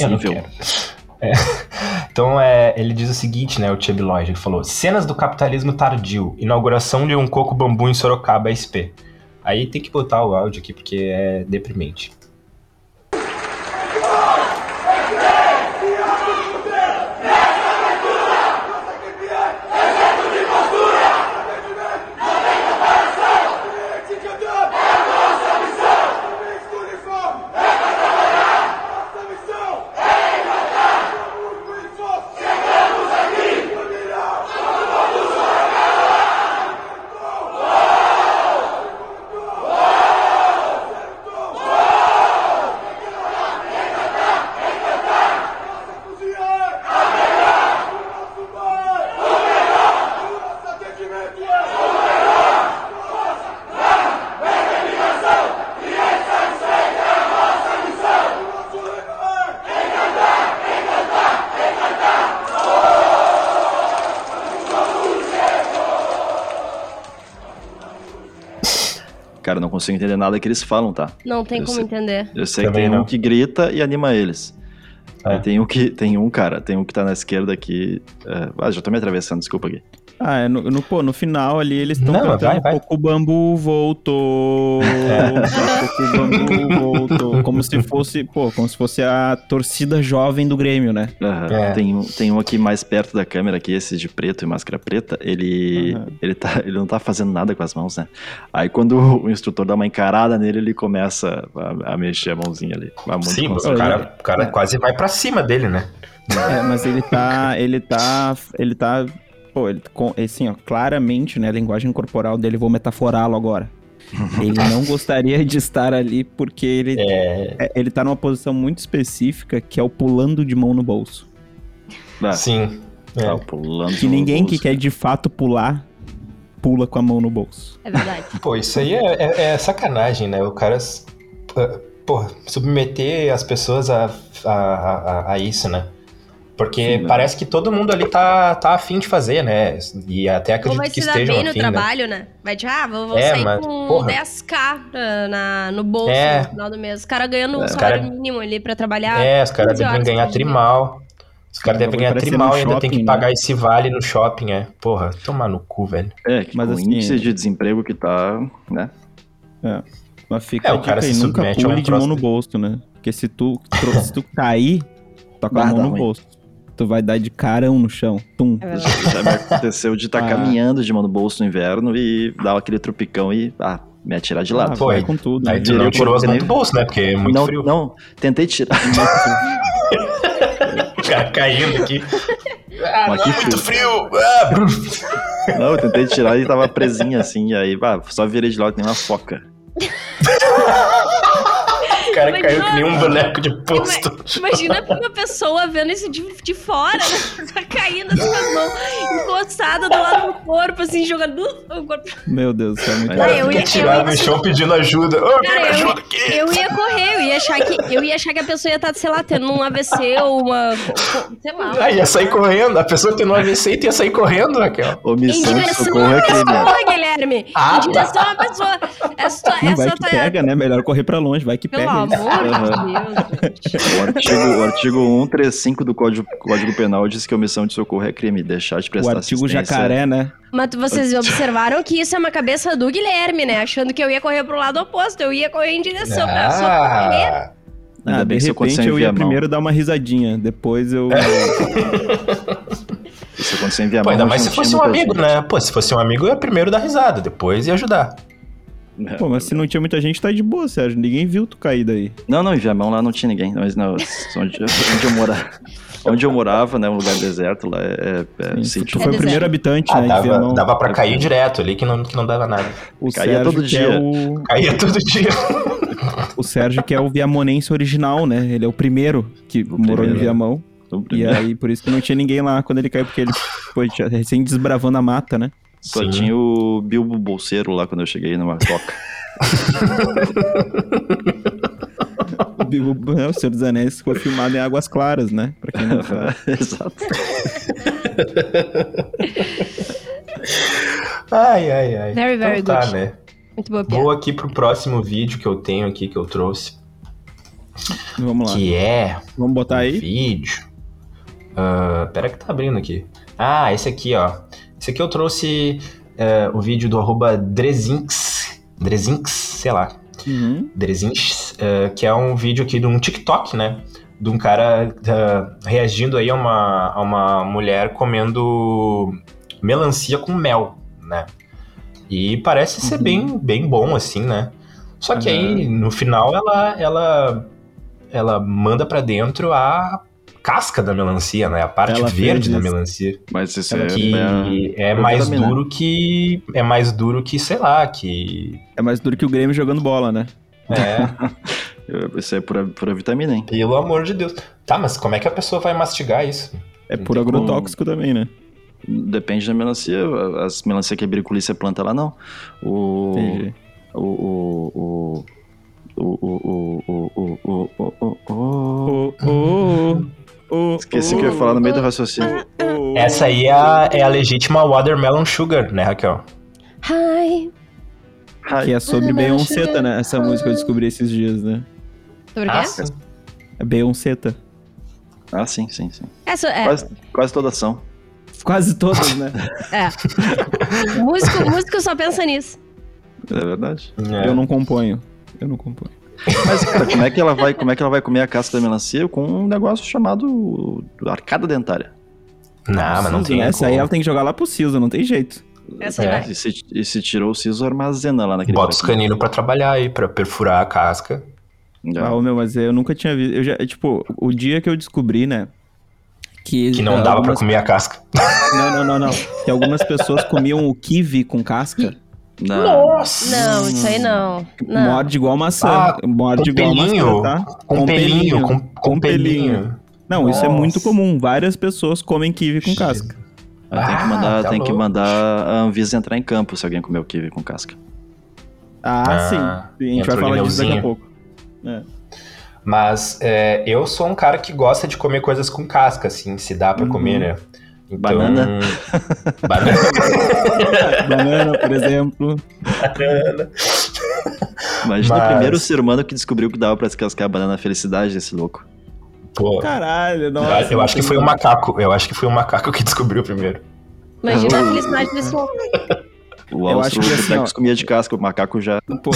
Eu não quero. É. Então é, ele diz o seguinte, né? O Chibiloid, ele falou: cenas do capitalismo tardio, inauguração de um coco bambu em Sorocaba SP. Aí tem que botar o áudio aqui porque é deprimente. Cara, não consigo entender nada que eles falam, tá? Não tem Eu como sei. entender. Eu sei que Também tem não. um que grita e anima eles. É. Aí tem um que tem um cara, tem um que tá na esquerda aqui. é, Ah, já tô me atravessando, desculpa aqui. Ah, é no, no, pô, no final ali eles estão cantando vai, vai. Coco Bambu voltou. Coco Bambu voltou. Como se fosse, pô, como se fosse a torcida jovem do Grêmio, né? Aham. É. Tem, um- tem um aqui mais perto da câmera, aqui, esse de preto e máscara preta. Ele, Aham. ele, tá, ele não tá fazendo nada com as mãos, né? Aí quando o instrutor dá uma encarada nele, ele começa a, a mexer a mãozinha ali. Sim, o cara, o cara quase vai pra cima dele, né? É, mas ele tá, ele tá, ele tá, pô, ele, com, assim, ó, claramente, né, a linguagem corporal dele, vou metaforá-lo agora. Ele não gostaria de estar ali porque ele, É, é, ele tá numa posição muito específica, que é o pulando de mão no bolso. Ah, sim. É. tá pulando Que ninguém que quer de fato pular, pula com a mão no bolso. É verdade. Pô, isso aí é, é- é sacanagem, né? O cara, pô, submeter as pessoas a, a, a, a isso, né? Porque Sim, né? parece que todo mundo ali tá, tá afim de fazer, né? E até acredito vai que se dar estejam bem no afim, né? trabalho, né? Vai tipo, ah, vou, vou É, sair mas, com porra. 10k na, na- no bolso É. no final do mês. Os caras ganhando um É. salário Cara- mínimo ali pra trabalhar. É, os caras 15 devem ganhar trimal. Os caras devem ganhar trimal e ainda tem que né? pagar esse vale no shopping, é. Porra, tomar no cu, velho. É, que Mas assim- o índice de desemprego que tá, né? Mas fica É, a o cara se nunca submete a um pule de mão no bolso, né? Porque se tu, se tu cair, tá com a mão no bolso. Tu vai dar de carão no chão. Tum. É. Já me aconteceu de estar Ah. caminhando de mão no bolso no inverno e dar aquele tropicão e, ah, me atirar de Ah, lado. vai aí- com tudo. Aí né? tu Virou não tirou as que mãos nem- do bolso, né? Porque é muito não, frio. não, tentei tirar. O cara caindo aqui. Ah, Mas não, é muito frio. Ah, não, eu tentei tirar e tava presinha assim, e aí, bah, só virei de lado que nem uma foca. O cara Mas caiu que nem um boneco de posto. Imagina uma pessoa vendo isso de, de fora, né? Tá caindo assim com as mãos encostadas do lado do corpo, assim, jogando o corpo. Meu Deus, é muito cara eu fica ia- tirado eu ia- no chão pedindo ajuda. Me Cara, eu- ajuda aqui. Eu ia correr, eu ia achar que, eu ia achar que a pessoa ia estar, sei lá, tendo um AVC ou uma. sei lá. Ah, ia sair correndo. A pessoa tendo um AVC ia sair correndo, Raquel. Em Omissão de direção socorro a é uma crime. né? pessoa, Guilherme! Ah, em direção a uma pessoa. É só, Hum, é vai que pega, né? Melhor correr pra longe, vai que Pelo pega. Amor de Deus, gente. O artigo, o artigo 135 do Código, Código Penal diz que omissão de socorro é crime. Deixar de O prestar artigo assistência- jacaré, né? Mas vocês observaram que isso é uma cabeça do Guilherme, né? Achando que eu ia correr pro lado oposto. Eu ia correr em direção pra socorrer. Ah, Ainda Ah, bem de se eu repente eu ia a primeiro dar uma risadinha, depois eu... Se acontecer enviar a pô, ainda mais se fosse um amigo, gente. né? Pô, se fosse um amigo, eu ia primeiro dar risada, depois ia ajudar. Pô, mas se não tinha muita gente, tá de boa, Sérgio. Ninguém viu tu cair daí. Não, não, em Viamão lá não tinha ninguém. Mas não, onde, onde eu morava, onde eu morava, né, um lugar deserto lá, é, é, Sim, sítio. tu foi o É primeiro deserto. habitante, Ah, né, dava, Viamão. dava pra cair direto ali, que não, que não dava nada. O Caía Sérgio todo que dia. É o... Caía todo dia. o Sérgio que é o viamonense original, né? Ele é o primeiro que morou em primeiro. Viamão. O E primeiro. aí, por isso que não tinha ninguém lá quando ele caiu, porque ele foi recém desbravando a mata, né? Só Sim. tinha o Bilbo Bolseiro lá quando eu cheguei numa toca. O, Bilbo- né, o Senhor dos Anéis ficou filmado em Águas Claras, né? Pra quem não sabe. Exato. Ai, ai, ai. Very, very então tá, good. né? Muito boa piada. Vou aqui pro próximo vídeo que eu tenho aqui, que eu trouxe. Vamos lá. Que é Vamos botar um aí? vídeo. Ah, pera que tá abrindo aqui. Ah, esse aqui, ó. Esse aqui eu trouxe eh, o vídeo do arroba Drezinx. Drezinx, sei lá. Uhum. Drezinx, eh, que é um vídeo aqui de um TikTok, né? De um cara ah, reagindo aí a uma, a uma mulher comendo melancia com mel, né? E parece ser Uhum. bem, bem bom, assim, né? Só que aí, no final, ela, ela, ela manda pra dentro a casca da melancia, né? A parte Ela verde da melancia. Mas isso é, Que é, é mais duro que... É mais duro que, sei lá, que... É mais duro que o Grêmio jogando bola, né? É, Isso é pura, pura vitamina, hein? pelo amor de Deus. Tá, mas como é que a pessoa vai mastigar isso? É Não por tem como- agrotóxico também, né? Depende da melancia. As melancia que a Briculice planta lá, não. O. Entendi. O. O. O. O. O. O. O. O. O. O. O. Oh, Esqueci o que eu ia falar no meio do raciocínio. Essa aí é a, é a legítima Watermelon Sugar, né, Raquel? Hi. Que é sobre Beyoncé, né? Essa música eu descobri esses dias, né? Sobre o Ah, quê? É Beyoncé. Ah, sim, sim, sim. Essa, é, Quase, quase toda ação. Quase todas, né? É. músico, músico só pensa nisso. É verdade. É. Eu não componho. Eu não componho. Mas, cara, como é que ela vai, como é que ela vai comer a casca da melancia com um negócio chamado arcada dentária? Não, mas não tem né? Essa como. aí ela tem que jogar lá pro Siso, não tem jeito. Essa aí É. E se, e se tirou o siso, armazena lá naquele Bota os caninos pra trabalhar aí, pra perfurar a casca. É. Ah, meu, mas eu nunca tinha visto. Eu já, tipo, o dia que eu descobri, né? Que, Que não ah, dava pra algumas- comer a casca. Não, não, não, não. Que algumas pessoas comiam o kiwi com casca. Não. Nossa! Não, isso aí não. não. Morde igual maçã. Ah, morde com igual pelinho, maçã, tá? Com pelinho, com, com pelinho. Não, isso é muito Nossa. comum. Várias pessoas comem kiwi com casca. Aí tem que Ah, mandar, tá tem que mandar a Anvisa entrar em campo se alguém comer o kiwi com casca. Ah, Ah, sim. A gente vai falar disso daqui a pouco. Mas é, eu sou um cara que gosta de comer coisas com casca, assim, se dá pra Uhum. comer, né? Então, Banana. Banana. Banana, por exemplo. Imagina Mas- o primeiro ser humano que descobriu que dava pra descascar a banana felicidade desse louco. Pô, Caralho, nossa. eu acho que foi um macaco. Eu acho que foi um macaco que descobriu primeiro. Imagina a felicidade desse louco. O Eu acho que assim, ó- comia de casca, o macaco já. Pô,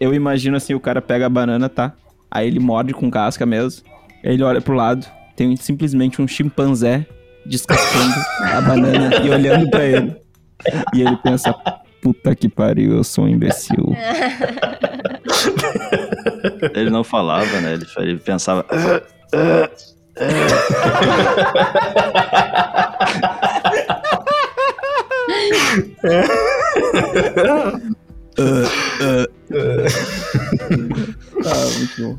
eu imagino assim, o cara pega a banana, tá? Aí ele morde com casca mesmo. Aí ele olha pro lado, tem simplesmente um chimpanzé descascando a banana e olhando pra ele. E ele pensa, puta que pariu, eu sou um imbecil. Ele não falava, né? Ele, ele pensava. "Ah, ah, Ah, muito bom.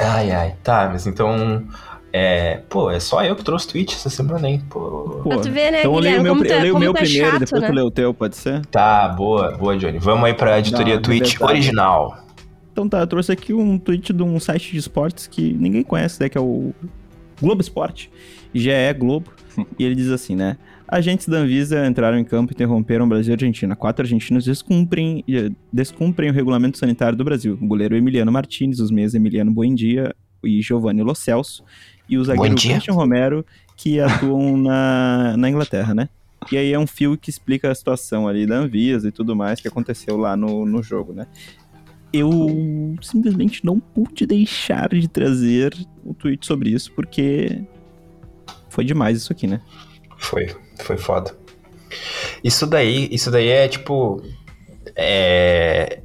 Ai, ai. Tá, mas então. É, pô, é só eu que trouxe tweet essa semana, hein? Pô. Pô, Pra tu ver, né, então eu leio o meu, tu é- eu leio meu é primeiro, chato, depois né? tu lê o teu, pode ser? Tá, boa, boa, Johnny. Vamos aí pra editoria Não, tweet original. Então tá, eu trouxe aqui um tweet de um site de esportes que ninguém conhece, né? Que é o Globo Esporte, GE Globo. e ele diz assim, né? Agentes da Anvisa entraram em campo e interromperam Brasil e Argentina. Quatro argentinos descumprem, eh, descumprem o regulamento sanitário do Brasil. O goleiro Emiliano Martinez, os meias Emiliano Buendia e Giovanni Lo Celso. E o zagueiro. Christian Romero, que atuam na, na Inglaterra, né? E aí é um fio que explica a situação ali da Anvisa e tudo mais que aconteceu lá no, no jogo, né? eu simplesmente não pude deixar de trazer um tweet sobre isso, porque foi demais isso aqui, né? Foi, foi foda. Isso daí, isso daí é tipo. É,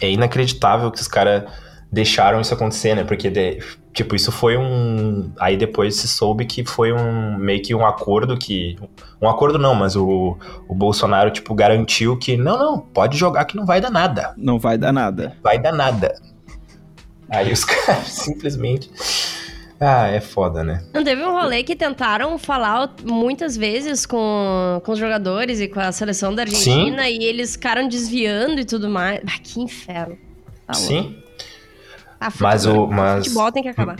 é inacreditável que os caras deixaram isso acontecer, né? Porque, de- tipo, isso foi um. Aí depois se soube que foi um meio que um acordo que. Um acordo não, mas o, o Bolsonaro, tipo, garantiu que não, não, pode jogar que não vai dar nada. Não vai dar nada. Vai dar nada. Aí os caras simplesmente. Ah, é foda, né? Não teve um rolê que tentaram falar muitas vezes com, com os jogadores e com a seleção da Argentina e eles ficaram desviando e tudo mais. Ah, que inferno. Tá. Sim. Ah, Mas futebol- o. Mas... Futebol tem que acabar.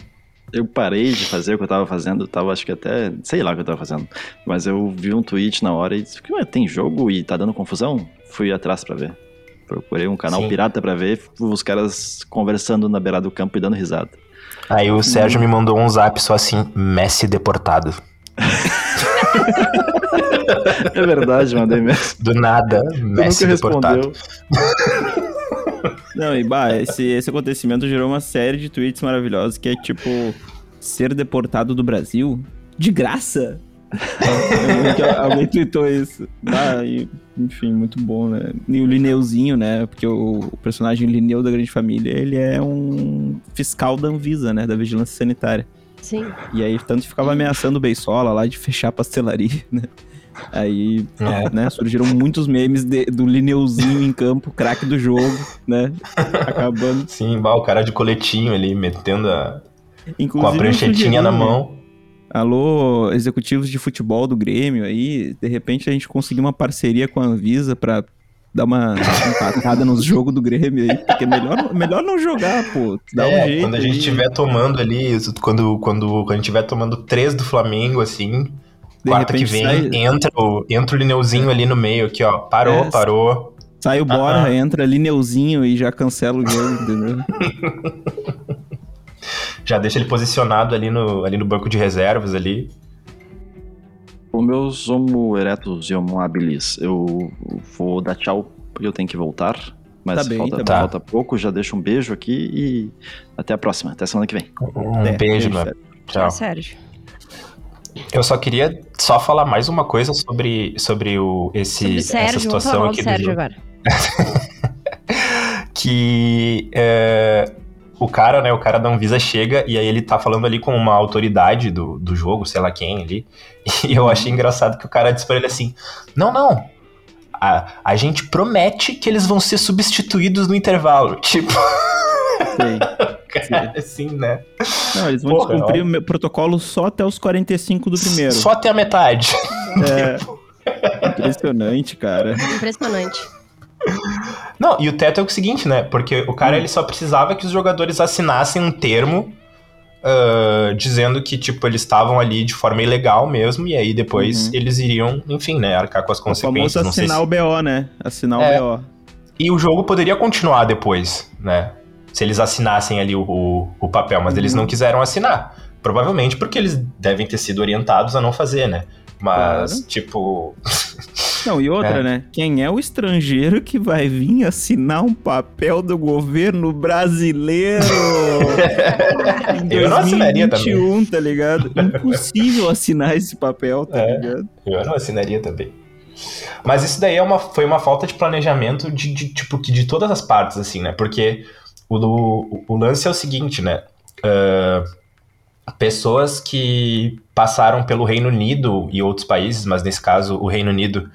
Eu parei de fazer o que eu tava fazendo, tava acho que até, sei lá o que eu tava fazendo. Mas eu vi um tweet na hora e disse, "Ué, tem jogo e tá dando confusão? Fui atrás pra ver. Procurei um canal Sim. pirata pra ver, os caras conversando na beirada do campo e dando risada. Aí o Sérgio me mandou um zap só assim, Messi deportado. É verdade, mandei mesmo. Do nada, Messi deportado. Não, e bah, esse, esse acontecimento gerou uma série de tweets maravilhosos que é tipo ser deportado do Brasil de graça. Alguém tweetou isso. Ah, e, enfim, muito bom, né? E o Lineuzinho, né? Porque o, o personagem Lineu da Grande Família, ele é um fiscal da Anvisa, né? Da Vigilância Sanitária. Sim. E aí, tanto ficava ameaçando o Beisola lá de fechar a pastelaria, né? Aí, É. né, surgiram muitos memes de- do Lineuzinho em campo, craque do jogo, né? Acabando. Sim, bah, o cara de coletinho ali, metendo a... Inclusive, com a pranchetinha na sugeri, mão. Alô, executivos de futebol do Grêmio aí, de repente a gente conseguiu uma parceria com a Anvisa pra dar uma empatada nos jogos do Grêmio aí, porque é melhor, melhor não jogar, pô. Dá É, um jeito. quando a gente estiver tomando ali, quando, quando, quando a gente estiver tomando três do Flamengo, assim, De quarta que vem, sai- entra, o, entra o Lineuzinho ali no meio, aqui, ó. Parou, É, parou. Sai o Ah, ah. entra ali Neuzinho e já cancela o jogo, entendeu? Já deixa ele posicionado ali no, ali no banco de reservas ali. Os meus homo erectus e homo habilis, eu vou dar tchau porque eu tenho que voltar. Mas Tá bem, falta, tá bem. falta pouco, já deixo um beijo aqui e até a próxima, até semana que vem. Um É, beijo, meu. Sérgio. Tchau. Ah, Sérgio. Eu só queria só falar mais uma coisa sobre, sobre o, esse, Sobre o essa Sérgio, vamos situação aqui do Sérgio jogo. agora. que é, o cara, né, o cara da Anvisa chega e aí ele tá falando ali com uma autoridade do, do jogo, sei lá quem ali, e eu achei engraçado que o cara disse pra ele assim, não, não, a, a gente promete que eles vão ser substituídos no intervalo, tipo, Sei. Cara, assim, né, Não, eles vão Porra, descumprir o meu protocolo só até os 45 do primeiro. só até a metade. É. Impressionante, cara. Impressionante. Não, e o teto é o seguinte, né, porque o cara, Hum. ele só precisava que os jogadores assinassem um termo ah, dizendo que, tipo, eles estavam ali de forma ilegal mesmo, e aí depois Uhum. eles iriam, enfim, né, arcar com as O famoso consequências. Não sei assinar se... o BO, né? Assinar É. o BO. E o jogo poderia continuar depois, né? Se eles assinassem ali o, o, o papel, mas eles Uhum. não quiseram assinar. Provavelmente porque eles devem ter sido orientados a não fazer, né? Mas, Claro. tipo. Não, e outra, É. né? Quem é o estrangeiro que vai vir assinar um papel do governo brasileiro? em Eu não assinaria também. 2021, tá ligado? Impossível assinar esse papel, tá É. ligado? Eu não assinaria também. Mas isso daí é uma, foi uma falta de planejamento de, de, tipo, que de todas as partes, assim, né? Porque o, o, lance é o seguinte, né? Ah, pessoas que passaram pelo Reino Unido e outros países, mas nesse caso o Reino Unido,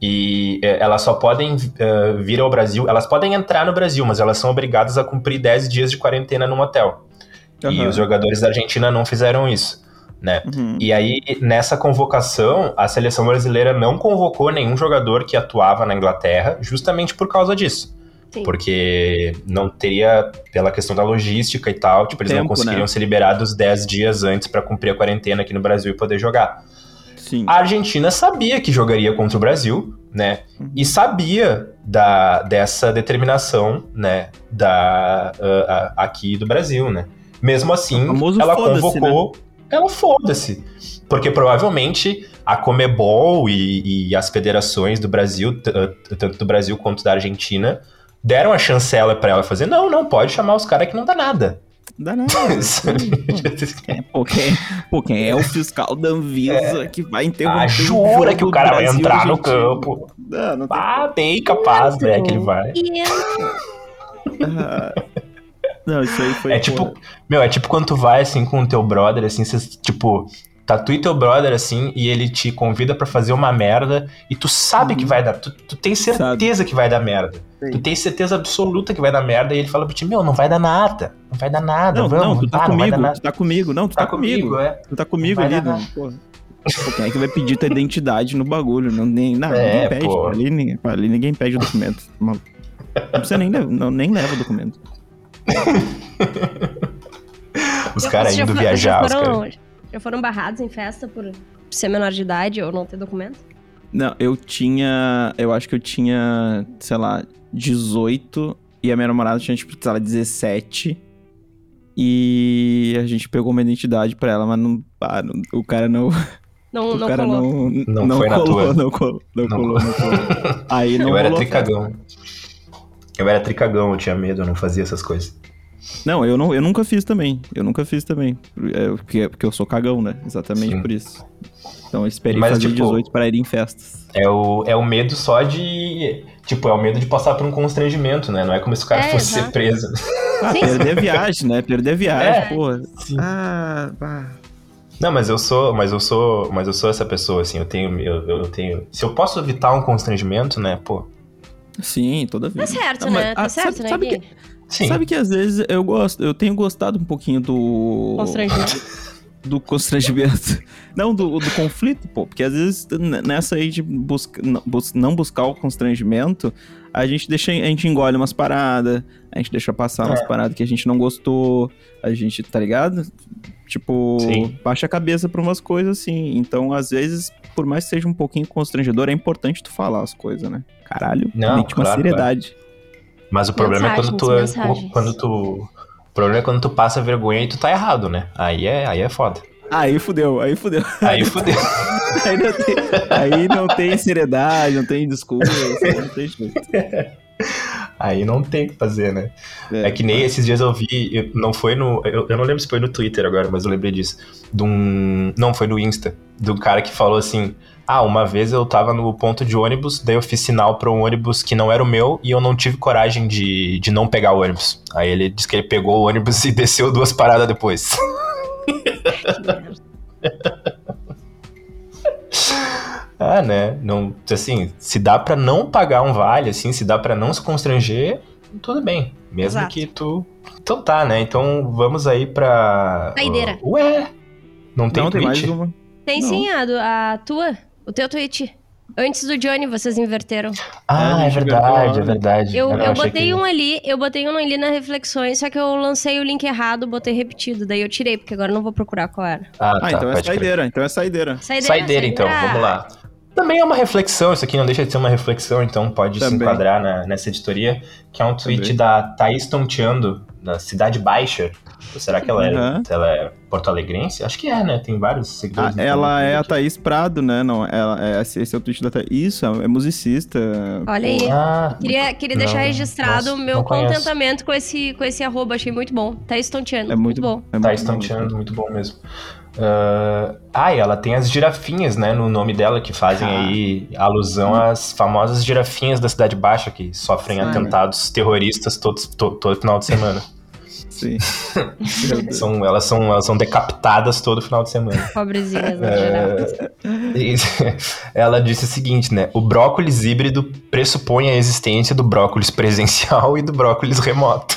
e eh, elas só podem ah, vir ao Brasil, elas podem entrar no Brasil, mas elas são obrigadas a cumprir 10 dias de quarentena num hotel. E Aham. os jogadores da Argentina não fizeram isso, né? Uhum. E aí, nessa convocação, a seleção brasileira não convocou nenhum jogador que atuava na Inglaterra, justamente por causa disso. Sim. Porque não teria, pela questão da logística e tal, tipo, eles não Tempo, conseguiriam né? ser liberados 10 dias antes para cumprir a quarentena aqui no Brasil e poder jogar. Sim. A Argentina sabia que jogaria contra o Brasil, né? Uhum. E sabia da, dessa determinação, né? Da, ah, aqui do Brasil, né? Mesmo assim, ela foda-se, né? convocou. Ela foda-se. Porque provavelmente a Comebol e, e as federações do Brasil, tanto do Brasil quanto da Argentina, deram a chancela pra ela fazer: não, não, pode chamar os caras que não dá nada. Dá nada. É, pô, quem, pô, quem é o fiscal da Anvisa que vai interromper ah, jura que o cara vai Brasil e entrar no Argentina? campo. Não, não tem Ah, bem capaz, né, que ele vai. Ah, Não, isso aí foi. É pô, tipo, meu, é tipo quando tu vai assim com o teu brother, assim, cês, tipo, tá tu e teu brother assim, e ele te convida pra fazer uma merda, e tu sabe que vai dar, tu, tu tem certeza que vai dar merda. Sim. Tu tem certeza absoluta que vai dar merda, e ele fala pra ti, meu, não vai dar nada, não vai dar nada, Não, vamos, não, tu tá ah, comigo, tu tá comigo. Não, tu tá, comigo. é. Tu tá comigo ali, porra. Pô, quem é que vai pedir tua identidade no bagulho? Não, nem, não, É, ninguém pede. pô. Ali, ninguém, ali ninguém pede o documento. Não precisa nem, levar- não, nem leva o documento. Os caras indo viajar, já os caras. Já foram barrados em festa por ser menor de idade ou não ter documento? Não, eu tinha. Eu acho que eu tinha, sei lá, 18 e a minha namorada tinha, tipo, sei lá, 17. E a gente pegou uma identidade pra ela, mas não, ah, não- o cara não. Não, o não cara colou. Não não, não, foi na colou, tua. não colou, não Não colou, não colou. Aí não Eu era rolou festa. tricagão. Eu era tricagão, eu tinha medo, eu não fazia essas coisas. Não, eu, não, eu nunca fiz também. Eu nunca fiz também. É, porque, porque eu sou cagão, né? Exatamente Sim. por isso. Então eu esperei Mas, fazer tipo, 18 para ir em festas. É o, é o medo só de. Tipo, é o medo de passar por um constrangimento, né? Não é como se o cara É, fosse ser exato. preso. Ah, Sim. perder a viagem, né? Perder a viagem, É. pô. Sim. Ah, bah. Não, mas eu sou, mas eu sou, mas eu sou essa pessoa, assim, eu tenho, eu, eu tenho. Se eu posso evitar um constrangimento, né, pô. Sim, toda vez. Tá certo, mas, né? Tá ah, certo, sabe, né, sabe que, Sim. sabe que às vezes eu gosto, eu tenho gostado um pouquinho do. Constrangimento. do constrangimento. Não, do, do conflito, pô. Porque às vezes nessa aí de busca, não, bus- não buscar o constrangimento, a gente deixa, a gente engole umas paradas, a gente deixa passar umas É. paradas que a gente não gostou, a gente, tá ligado? Tipo, Sim. baixa a cabeça pra umas coisas assim. Então, às vezes, por mais que seja um pouquinho constrangedor, é importante tu falar as coisas, né? Caralho, Não, mete uma claro, seriedade. Mas o problema é quando tu, Mensagens, mensagens. quando tu, o problema é quando tu passa vergonha e tu tá errado, né? Aí é, aí é foda. Aí fudeu, aí fudeu. Aí fudeu. Aí não tem, aí não tem seriedade, não tem desculpa, não tem jeito. Aí não tem o que fazer, né? É, que nem esses dias eu vi, eu- não foi no. Eu, eu não lembro se foi no Twitter agora, mas eu lembrei disso. De um. Não, foi no Insta. De um cara que falou assim: Ah, uma vez eu tava no ponto de ônibus, daí eu fiz sinal pra um ônibus que não era o meu e eu não tive coragem de, de não pegar o ônibus. Aí ele disse que ele pegou o ônibus e desceu duas paradas depois. Ah, né? Não, assim, se dá pra não pagar um vale, assim, se dá pra não se constranger, tudo bem. Mesmo Exato. que tu. Então tá, né? Então vamos aí pra. Saideira. Ué! Não tem Não, tem mais uma. Tem Não. sim a, do- a tua, o teu tweet. Antes do Johnny, vocês inverteram. Ah, É, é verdade, é verdade. Eu, eu achei botei que- um ali, eu botei um ali na reflexões, só que eu lancei o link errado, botei repetido. Daí eu tirei, porque agora eu não vou procurar qual era. Ah, Ah, tá, então é saideira, então é saideira. Saideira, Saideira, então, vamos lá. Também é uma reflexão, isso aqui não deixa de ser uma reflexão, então pode se Também. enquadrar na- nessa editoria, que é um tweet Também. da Thaís Tonteando, da Cidade Baixa. Ou será que ela é, Uhum. ela é porto-alegrense? Acho que é, né? Tem vários Ah, seguidores. no ela é a. Thaís Prado, né? Não, ela, é, esse é o tweet da Thaís. Isso, é musicista. Olha aí. Ah, Queria, queria deixar Não, registrado nossa, o meu conheço. contentamento com esse, com esse arroba, achei muito bom. Tá estonteando. É muito bom. É tá muito estonteando, muito bom mesmo. Ah, ah, e ela tem as girafinhas, né, no nome dela, que fazem Ah. aí alusão às famosas girafinhas da Cidade Baixa, que sofrem Sim. atentados terroristas todos, to- todo final de semana. Sim. São, elas, são, elas são decapitadas todo final de semana. Pobrezinhas, né, É, ela disse o seguinte, né? O brócolis híbrido pressupõe a existência do brócolis presencial e do brócolis remoto.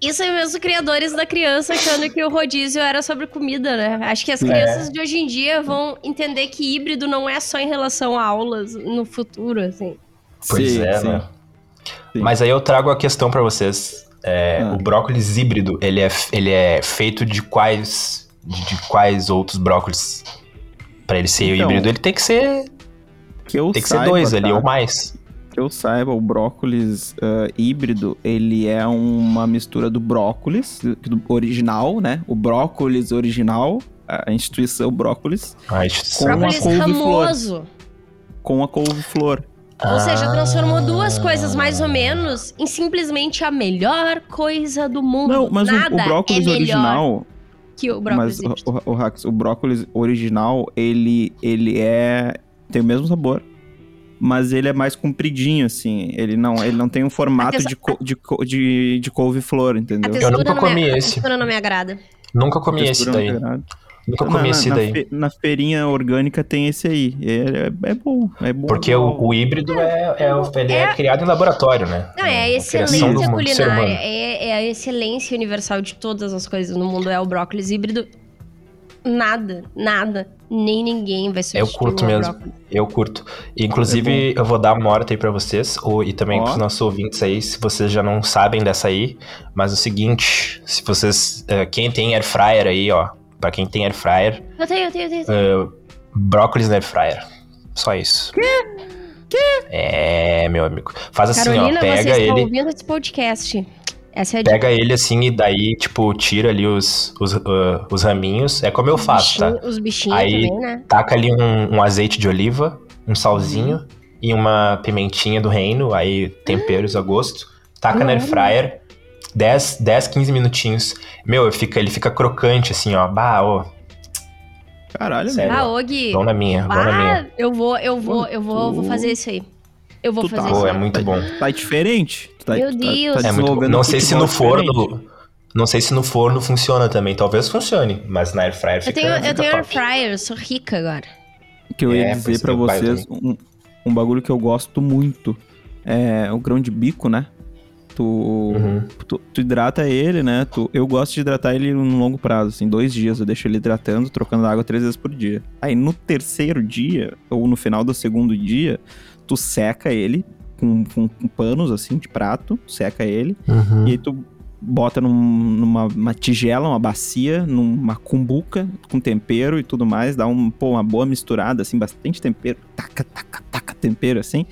Isso é mesmo criadores da criança achando que o rodízio era sobre comida, né? Acho que as É. crianças de hoje em dia vão entender que híbrido não é só em relação a aulas no futuro, assim. Pois Sim, é, sim. né? Sim. Mas aí eu trago a questão pra vocês. É, Ah. O brócolis híbrido, ele é, ele é feito de quais de, de quais outros brócolis? Pra ele ser Então, híbrido, ele tem que ser Que eu tem que ser saiba, dois ali tá? ou mais. Que eu saiba, o brócolis ah, híbrido, ele é uma mistura do brócolis, do, original, né? O brócolis original, a instituição brócolis, A instituição. Com Brócolis couve-flor. ramoso. com a couve-flor. Ou seja, transformou duas Ah. coisas mais ou menos em simplesmente a melhor coisa do mundo. Não, mas o, Nada o brócolis é melhor original, que o brócolis mas o, o, o, o brócolis original, ele, ele é. tem o mesmo sabor. Mas ele é mais compridinho, assim. Ele não, ele não tem um formato de, co- de, co- de, de couve-flor, A entendeu? textura nunca comi a esse. textura não me agrada. Nunca comi esse daí. Nunca comi na, esse na daí. fe- na feirinha orgânica tem esse aí. É, é bom, é bom. Porque o, o híbrido é, é, o- ele é, É- criado em laboratório, né? Não, é a uma criação excelência culinária. É, é a excelência universal de todas as coisas no mundo. É o brócolis híbrido. Nada, nada, nem ninguém vai substituir curto o mesmo. Eu curto. Inclusive, eu vou dar uma hora aí pra vocês, ou, e também Ó. pros nossos ouvintes aí, se vocês já não sabem dessa aí. Mas é o seguinte, se vocês. eh, quem tem air fryer aí, ó. Pra quem tem air fryer, Eu tenho, eu tenho, eu tenho. eu tenho. eh, brócolis na air fryer. Só isso. Quê? Quê? É, meu amigo. Faz assim, Carolina, ó. você Pega está ele. ouvindo esse podcast. Essa é a dica. Pega ele assim e daí, tipo, tira ali os, os, ah, os raminhos. É como eu Os faço, tá? Os bichinhos Aí- também, né? Taca ali um, um azeite de oliva, um salzinho e uma pimentinha do reino, aí temperos a gosto. Taca na air fryer, 10, 10, 15 minutinhos. Meu, ele fica, ele fica crocante assim, ó. Bah, ó. Caralho, Sério. Ah, Og. Vão na minha, vão na minha. eu vou, eu vou, eu vou, eu vou fazer isso aí. Eu vou Tu tá- fazer Pô, isso é aí. muito bom. Tá diferente. Tá, Meu tá- Deus. tá É muito Não sei se no forno. diferente. Não sei se no forno funciona também. Talvez funcione, mas na air fryer Eu fica, tenho, fica eu tenho air fryer, eu sou rica agora. que eu ia É, dizer meu pai vocês um, um bagulho que eu gosto muito. É o grão de bico, né? Tu, Uhum. tu, tu hidrata ele, né? Tu, eu gosto de hidratar ele no longo prazo, assim, dois dias eu deixo ele hidratando, trocando água três vezes por dia. Aí no terceiro dia, ou no final do segundo dia, tu seca ele com, com, com panos, assim, de prato, seca ele, Uhum. e aí tu bota num- numa uma tigela, uma bacia, numa cumbuca com tempero e tudo mais, dá um, pô, uma boa misturada, assim, bastante tempero, taca, taca, taca tempero, assim,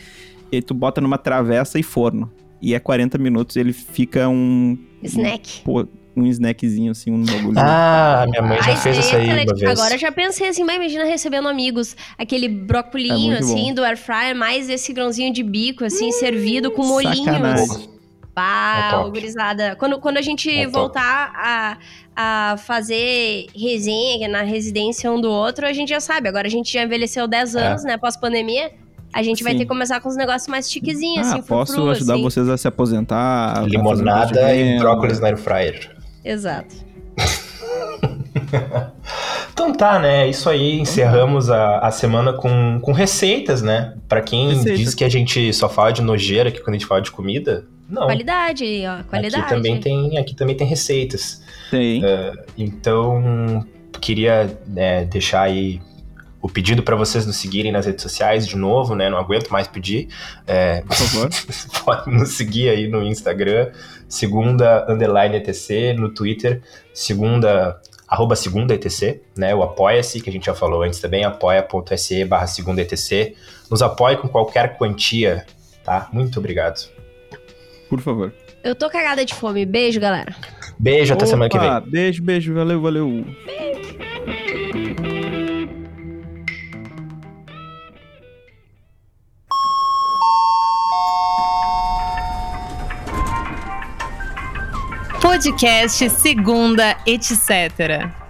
e aí tu bota numa travessa e forno. E é 40 minutos ele fica um, Snack. pô, um snackzinho, assim, um bagulho. Ah, minha mãe já Ai, fez isso isso aí é uma excelente. vez. Agora eu já pensei assim, mas imagina recebendo amigos, aquele É brocolinho, muito bom. assim, do air fryer, mais esse grãozinho de bico, assim, servido com molhinhos. sacanagem. Pá, É gurizada. Quando, quando a gente É voltar a, a fazer resenha na residência um do outro, a gente já sabe. Agora a gente já envelheceu 10 É. anos, né? Pós-pandemia. A gente vai Sim. ter que começar com os negócios mais chiquezinhos, Ah, assim, posso frufru, ajudar assim. vocês a se aposentar. Limonada e brócolis na air fryer. Exato. Então tá, né? É isso aí. Encerramos a, a semana com, com receitas, né? Pra quem Receitas. diz que a gente só fala de nojeira aqui quando a gente fala de comida, não. Qualidade, ó. Qualidade. Aqui também tem, aqui também tem receitas. Tem. Então, queria né, deixar aí o pedido pra vocês nos seguirem nas redes sociais de novo, né? Não aguento mais pedir. É, Por favor. pode nos seguir aí no Instagram, segunda underline ETC, no Twitter, segunda arroba segunda ETC, né? O Apoia-se, que a gente já falou antes também, apoia.se barra segunda ETC. Nos apoie com qualquer quantia, tá? Muito obrigado. Por favor. Eu tô cagada de fome. Beijo, galera. Beijo, até semana que vem. Opa, Beijo, beijo. Valeu, valeu. Podcast Segunda, etc.